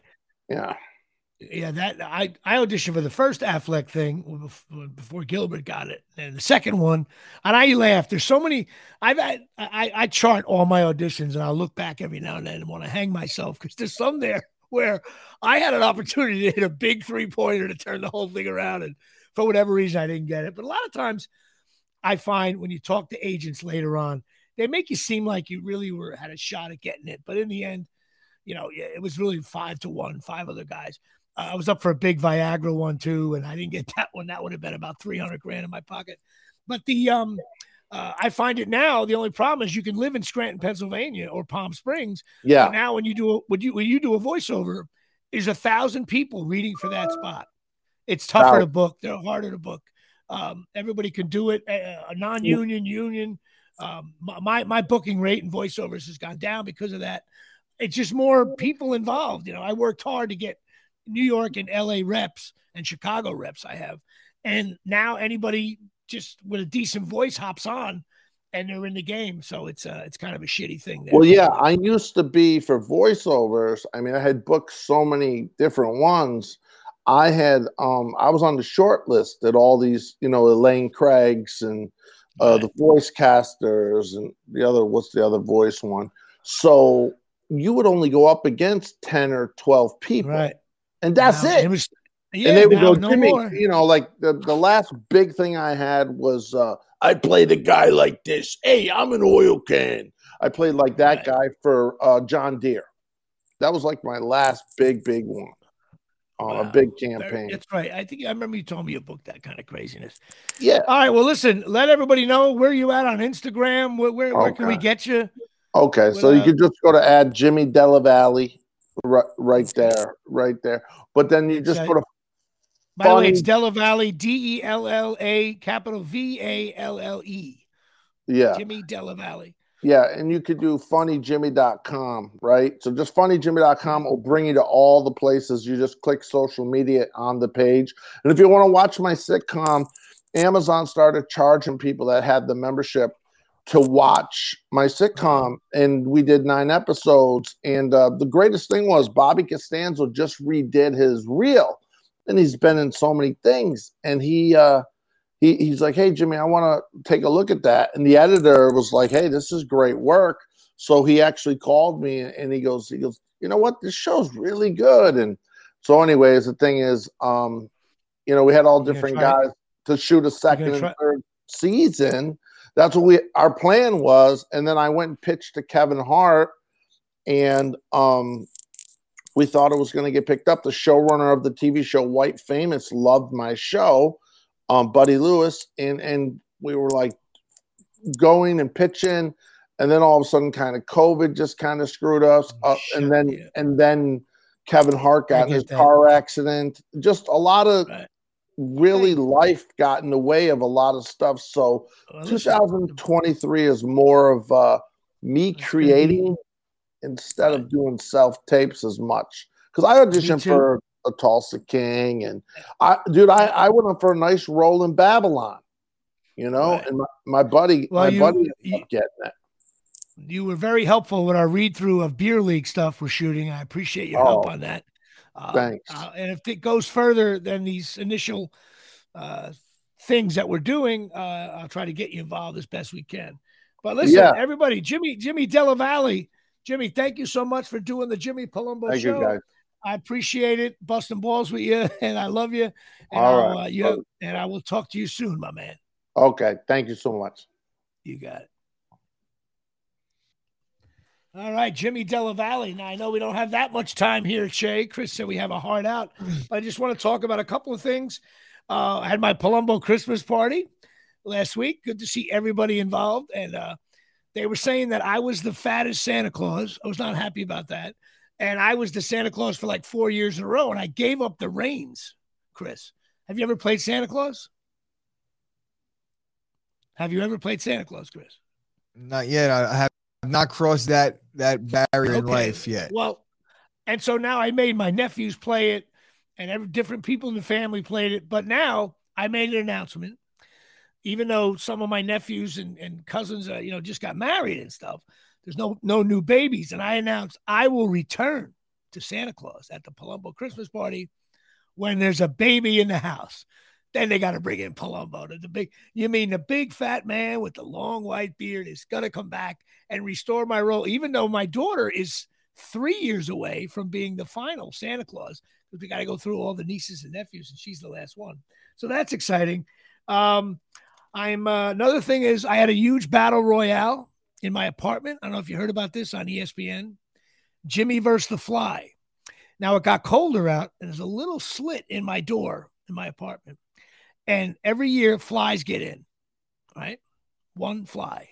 C: yeah,
A: yeah, that I I auditioned for the first Aflac thing before Gilbert got it, and the second one, and I laugh. There's so many. I've had, I I chart all my auditions, and I'll look back every now and then and want to hang myself because there's some there where I had an opportunity to hit a big three pointer to turn the whole thing around, and for whatever reason I didn't get it. But a lot of times, I find when you talk to agents later on, they make you seem like you really were had a shot at getting it, but in the end, you know, it was really five to one, five other guys. Uh, I was up for a big Viagra one too, and I didn't get that one. That would have been about three hundred grand in my pocket. But the um, uh, I find it now. The only problem is you can live in Scranton, Pennsylvania, or Palm Springs.
C: Yeah.
A: But now when you do a, when you when you do a voiceover, there's a thousand people reading for that spot. It's tougher wow. to book. They're harder to book. Um, everybody can do it. A, a non-union, union. Um, my my booking rate in voiceovers has gone down because of that. It's just more people involved. You know, I worked hard to get New York and LA reps and Chicago reps. I have, and now anybody just with a decent voice hops on and they're in the game. So it's uh it's kind of a shitty thing.
C: There. Well, yeah, I used to be for voiceovers. I mean, I had booked so many different ones. I had um I was on the short list at all these, you know, Elaine Craigs and uh, right. the voice casters and the other what's the other voice one. So you would only go up against 10 or 12 people.
A: Right.
C: And that's it.
A: it was, yeah,
C: and they would go,
A: no
C: Jimmy,
A: more.
C: you know, like the, the last big thing I had was uh, I played a guy like this. Hey, I'm an oil can. I played like that
A: Right.
C: guy for uh, John Deere. That was like my last big, big one. Uh, A big campaign.
A: That's right. I think I remember you told me you booked that kind of craziness.
C: Yeah.
A: All right. Well, listen, let everybody know where you at on Instagram. Where where, where can we get you?
C: Okay. So you
A: Well,
C: could just go to add Jimmy DellaValle right, right there, right there. But then you just
A: uh,
C: put a
A: By the way, it's. DellaValle, D E L L A, capital V A L L E.
C: yeah.
A: Jimmy DellaValle.
C: Yeah, and you could do funnyjimmy.com, right? So just funnyjimmy.com will bring you to all the places. You just click social media on the page. And if you want to watch my sitcom, Amazon started charging people that had the membership to watch my sitcom. And we did nine episodes. And uh, the greatest thing was Bobby Costanzo just redid his reel. And he's been in so many things. And he, uh, he, he's like, hey, Jimmy, I want to take a look at that. And the editor was like, hey, this is great work. So he actually called me and he goes, he goes, you know what? This show's really good. And so, anyways, the thing is, um, you know, we had all different
A: try it?
C: guys to shoot a second and third season. That's what we our plan was. And then I went and pitched to Kevin Hart, and um, we thought it was going to get picked up. The showrunner of the TV show White Famous loved my show, um, Buddy Lewis, and and we were like going and pitching, and then all of a sudden, kind of COVID just kind of screwed us
A: Oh,
C: up,
A: shit,
C: and then
A: yeah.
C: and then Kevin Hart got in his
A: that.
C: car accident. Just a lot of
A: Right.
C: really life got in the way of a lot of stuff. So
A: Well,
C: 2023 is more of uh, me
A: That's
C: creating instead of doing self tapes as much. Because I auditioned for a Tulsa King, and I, dude, I, I went up for a nice role in Babylon, you know,
A: Right.
C: and my, my buddy,
A: Well,
C: my
A: you-
C: buddy
A: you-
C: getting it.
A: you were very helpful with our read through of beer league stuff we're shooting. I appreciate your help
C: Oh,
A: on that. Uh,
C: thanks.
A: uh, and if it goes further than these initial uh, things that we're doing, uh, I'll try to get you involved as best we can. But listen,
C: Yeah.
A: everybody, Jimmy, Jimmy DellaValle, Jimmy, thank you so much for doing the Jimmy Palumbo
C: Thank
A: show.
C: you, guys.
A: I appreciate it, busting balls with you, and I love you. And,
C: All
A: I'll,
C: right.
A: uh, you and I will talk to you soon, my man.
C: Okay, thank you so much.
A: You got it. All right, Jimmy DellaValle. Now I know we don't have that much time here, Shay. Chris said we have a heart out, but I just want to talk about a couple of things. Uh, I had my Palumbo Christmas party last week. Good to see everybody involved, and uh, they were saying that I was the fattest Santa Claus. I was not happy about that, and I was the Santa Claus for like four years in a row, and I gave up the reins. Chris, have you ever played Santa Claus? Have you ever played Santa Claus, Chris?
B: Not yet. I have not crossed that that barrier in life yet.
A: Well, and so now I made my nephews play it, and every different people in the family played it. But now I made an announcement, even though some of my nephews and, and cousins, uh, you know, just got married and stuff. There's no no new babies, and I announced I will return to Santa Claus at the Palumbo Christmas party when there's a baby in the house. Then they got to bring in Palumbo. The, big, you mean the big fat man with the long white beard is gonna come back and restore my role, even though my daughter is three years away from being the final Santa Claus because we got to go through all the nieces and nephews, and she's the last one. So that's exciting. Um, I'm uh, another thing is I had a huge battle royale in my apartment. I don't know if you heard about this on ESPN. Jimmy versus the Fly. Now it got colder out, and there's a little slit in my door in my apartment. And every year, flies get in, right? One fly.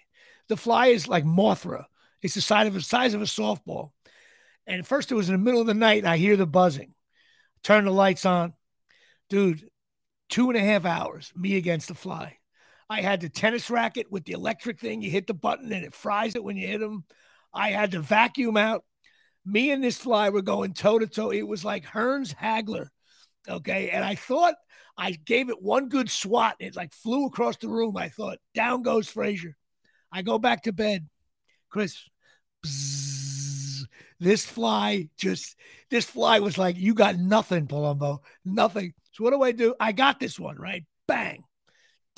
A: The fly is like Mothra. It's the size of a size of a softball. And first, it was in the middle of the night, and I hear the buzzing. Turn the lights on, dude. Two and a half hours, me against the fly. I had the tennis racket with the electric thing. You hit the button and it fries it when you hit them. I had the vacuum out. Me and this fly were going toe to toe. It was like Hearns Hagler. Okay. And I thought I gave it one good swat. It like flew across the room. I thought, down goes Frazier. I go back to bed. Chris, this fly just, this fly was like, you got nothing, Palumbo, nothing. So what do I do? I got this one, right? Bang,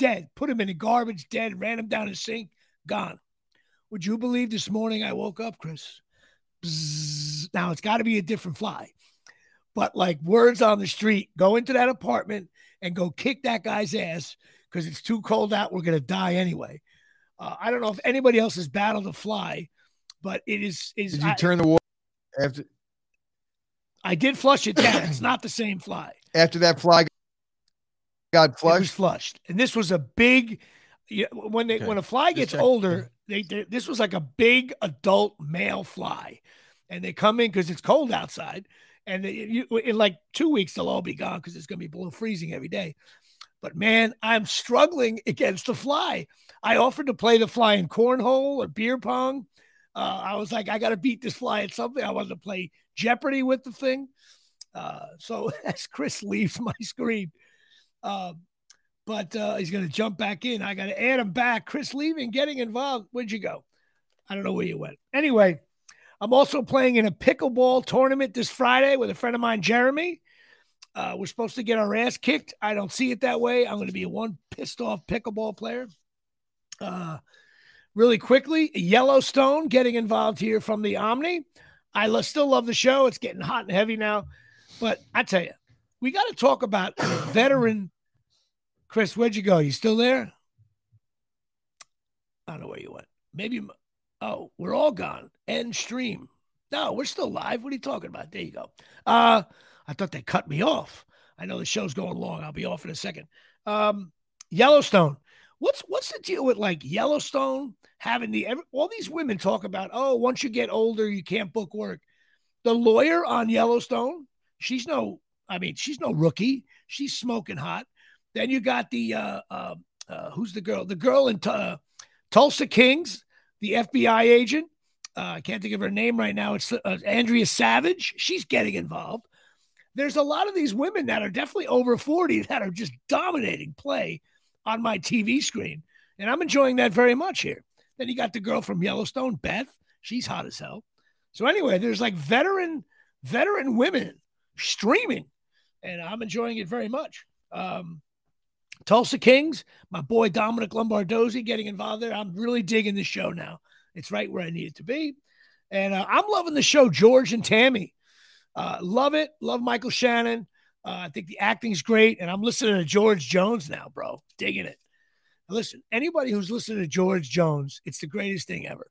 A: dead. Put him in the garbage, dead. Ran him down the sink, gone. Would you believe this morning I woke up, Chris? Bzzz. Now it's got to be a different fly, but like words on the street, go into that apartment and go kick that guy's ass because it's too cold out. We're gonna die anyway. Uh, I don't know if anybody else has battled a fly, but it is. is
B: Did you
A: I,
B: turn the water after
A: I did flush it down. it's not the same fly.
B: after that fly got
A: It was
B: flushed?
A: flushed, and this was a big. Yeah, when they
B: Okay.
A: when a fly gets
B: checking.
A: older, they, they this was like a big adult male fly, and they come in because it's cold outside, and they, you, in like two weeks they'll all be gone because it's gonna be below freezing every day. But man, I'm struggling against the fly. I offered to play the fly in cornhole or beer pong. Uh, I was like, I got to beat this fly at something. I wanted to play Jeopardy with the thing. Uh, so as Chris leaves my screen, um, but uh, he's going to jump back in. I got to add him back. Chris leaving, getting involved. Where'd you go? I don't know where you went. Anyway, I'm also playing in a pickleball tournament this Friday with a friend of mine, Jeremy. Uh, we're supposed to get our ass kicked. I don't see it that way. I'm going to be one pissed off pickleball player. Uh, really quickly, Yellowstone getting involved here from the Omni. I lo- still love the show. It's getting hot and heavy now. But I tell you, we got to talk about veteran. Chris, where'd you go? You still there? I don't know where you went. Maybe. Oh, we're all gone. End stream. No, we're still live. What are you talking about? There you go. Uh, I thought they cut me off. I know the show's going long. I'll be off in a second. Um, Yellowstone. What's what's the deal with like Yellowstone having the all these women talk about? Oh, once you get older, you can't book work. The lawyer on Yellowstone, she's no, I mean, she's no rookie. She's smoking hot. Then you got the uh, uh, uh, who's the girl? The girl in uh, Tulsa Kings, the FBI agent. Uh, I can't think of her name right now. It's uh, Andrea Savage. She's getting involved. There's a lot of these women that are definitely over 40 that are just dominating play on my TV screen. And I'm enjoying that very much here. Then you got the girl from Yellowstone, Beth. She's hot as hell. So anyway, there's like veteran, veteran women streaming, and I'm enjoying it very much. Um, Tulsa Kings, my boy Dominic Lombardozzi getting involved there. I'm really digging the show now. It's right where I need it to be. And uh, I'm loving the show, George and Tammy. Uh, love it. Love Michael Shannon. Uh, I think the acting's great. And I'm listening to George Jones now, bro. Digging it. Listen, anybody who's listening to George Jones, it's the greatest thing ever.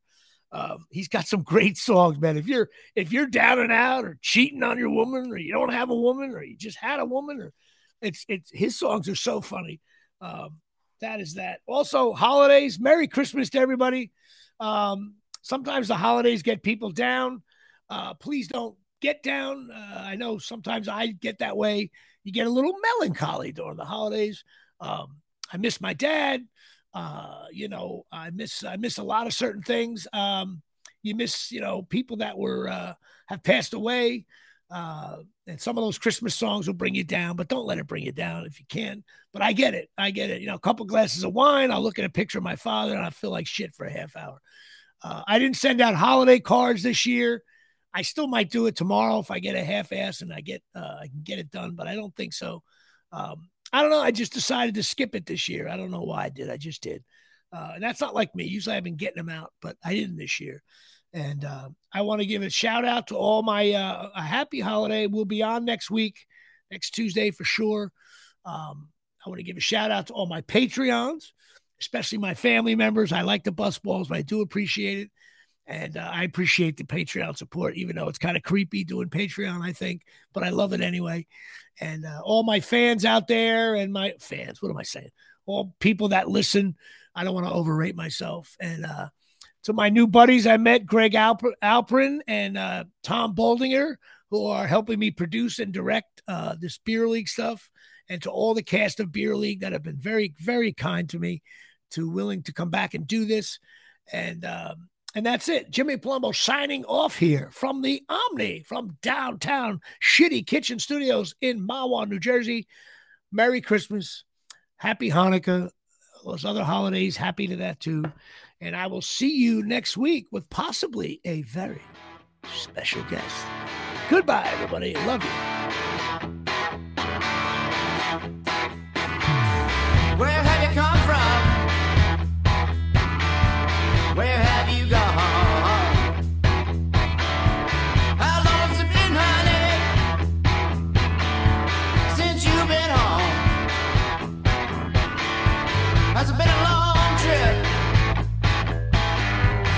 A: Um, he's got some great songs, man. If you're if you're down and out or cheating on your woman, or you don't have a woman, or you just had a woman, or it's it's his songs are so funny. Um, that is that. Also, holidays. Merry Christmas to everybody. Um, sometimes the holidays get people down. Uh, please don't get down. Uh, I know sometimes I get that way. You get a little melancholy during the holidays. Um, I miss my dad. Uh, you know, I miss I miss a lot of certain things. Um, you miss, you know, people that were uh, have passed away. Uh, and some of those Christmas songs will bring you down, but don't let it bring you down if you can. But I get it. I get it. You know, a couple glasses of wine. I'll look at a picture of my father and I feel like shit for a half hour. Uh, I didn't send out holiday cards this year. I still might do it tomorrow if I get a half ass and I get uh, I can get it done, but I don't think so. Um, I don't know. I just decided to skip it this year. I don't know why I did. I just did. Uh, and that's not like me. Usually I've been getting them out, but I didn't this year. And uh, I want to give a shout out to all my uh, a happy holiday. We'll be on next week, next Tuesday for sure. Um, I want to give a shout out to all my Patreons. especially my family members. I like the bus balls, but I do appreciate it. And uh, I appreciate the Patreon support, even though it's kind of creepy doing Patreon, I think, but I love it anyway. And uh, all my fans out there and my fans, what am I saying? All people that listen, I don't want to overrate myself. And uh, to my new buddies I met, Greg Alp- Alprin and uh, Tom Boldinger, who are helping me produce and direct uh, this beer league stuff, and to all the cast of beer league that have been very, very kind to me, to willing to come back and do this. And um, and that's it. Jimmy Palumbo signing off here from the Omni from downtown Shitty Kitchen Studios in Mahwah, New Jersey. Merry Christmas. Happy Hanukkah. Those other holidays, happy to that too. And I will see you next week with possibly a very special guest. Goodbye, everybody. Love you.
D: Where have you come from? Where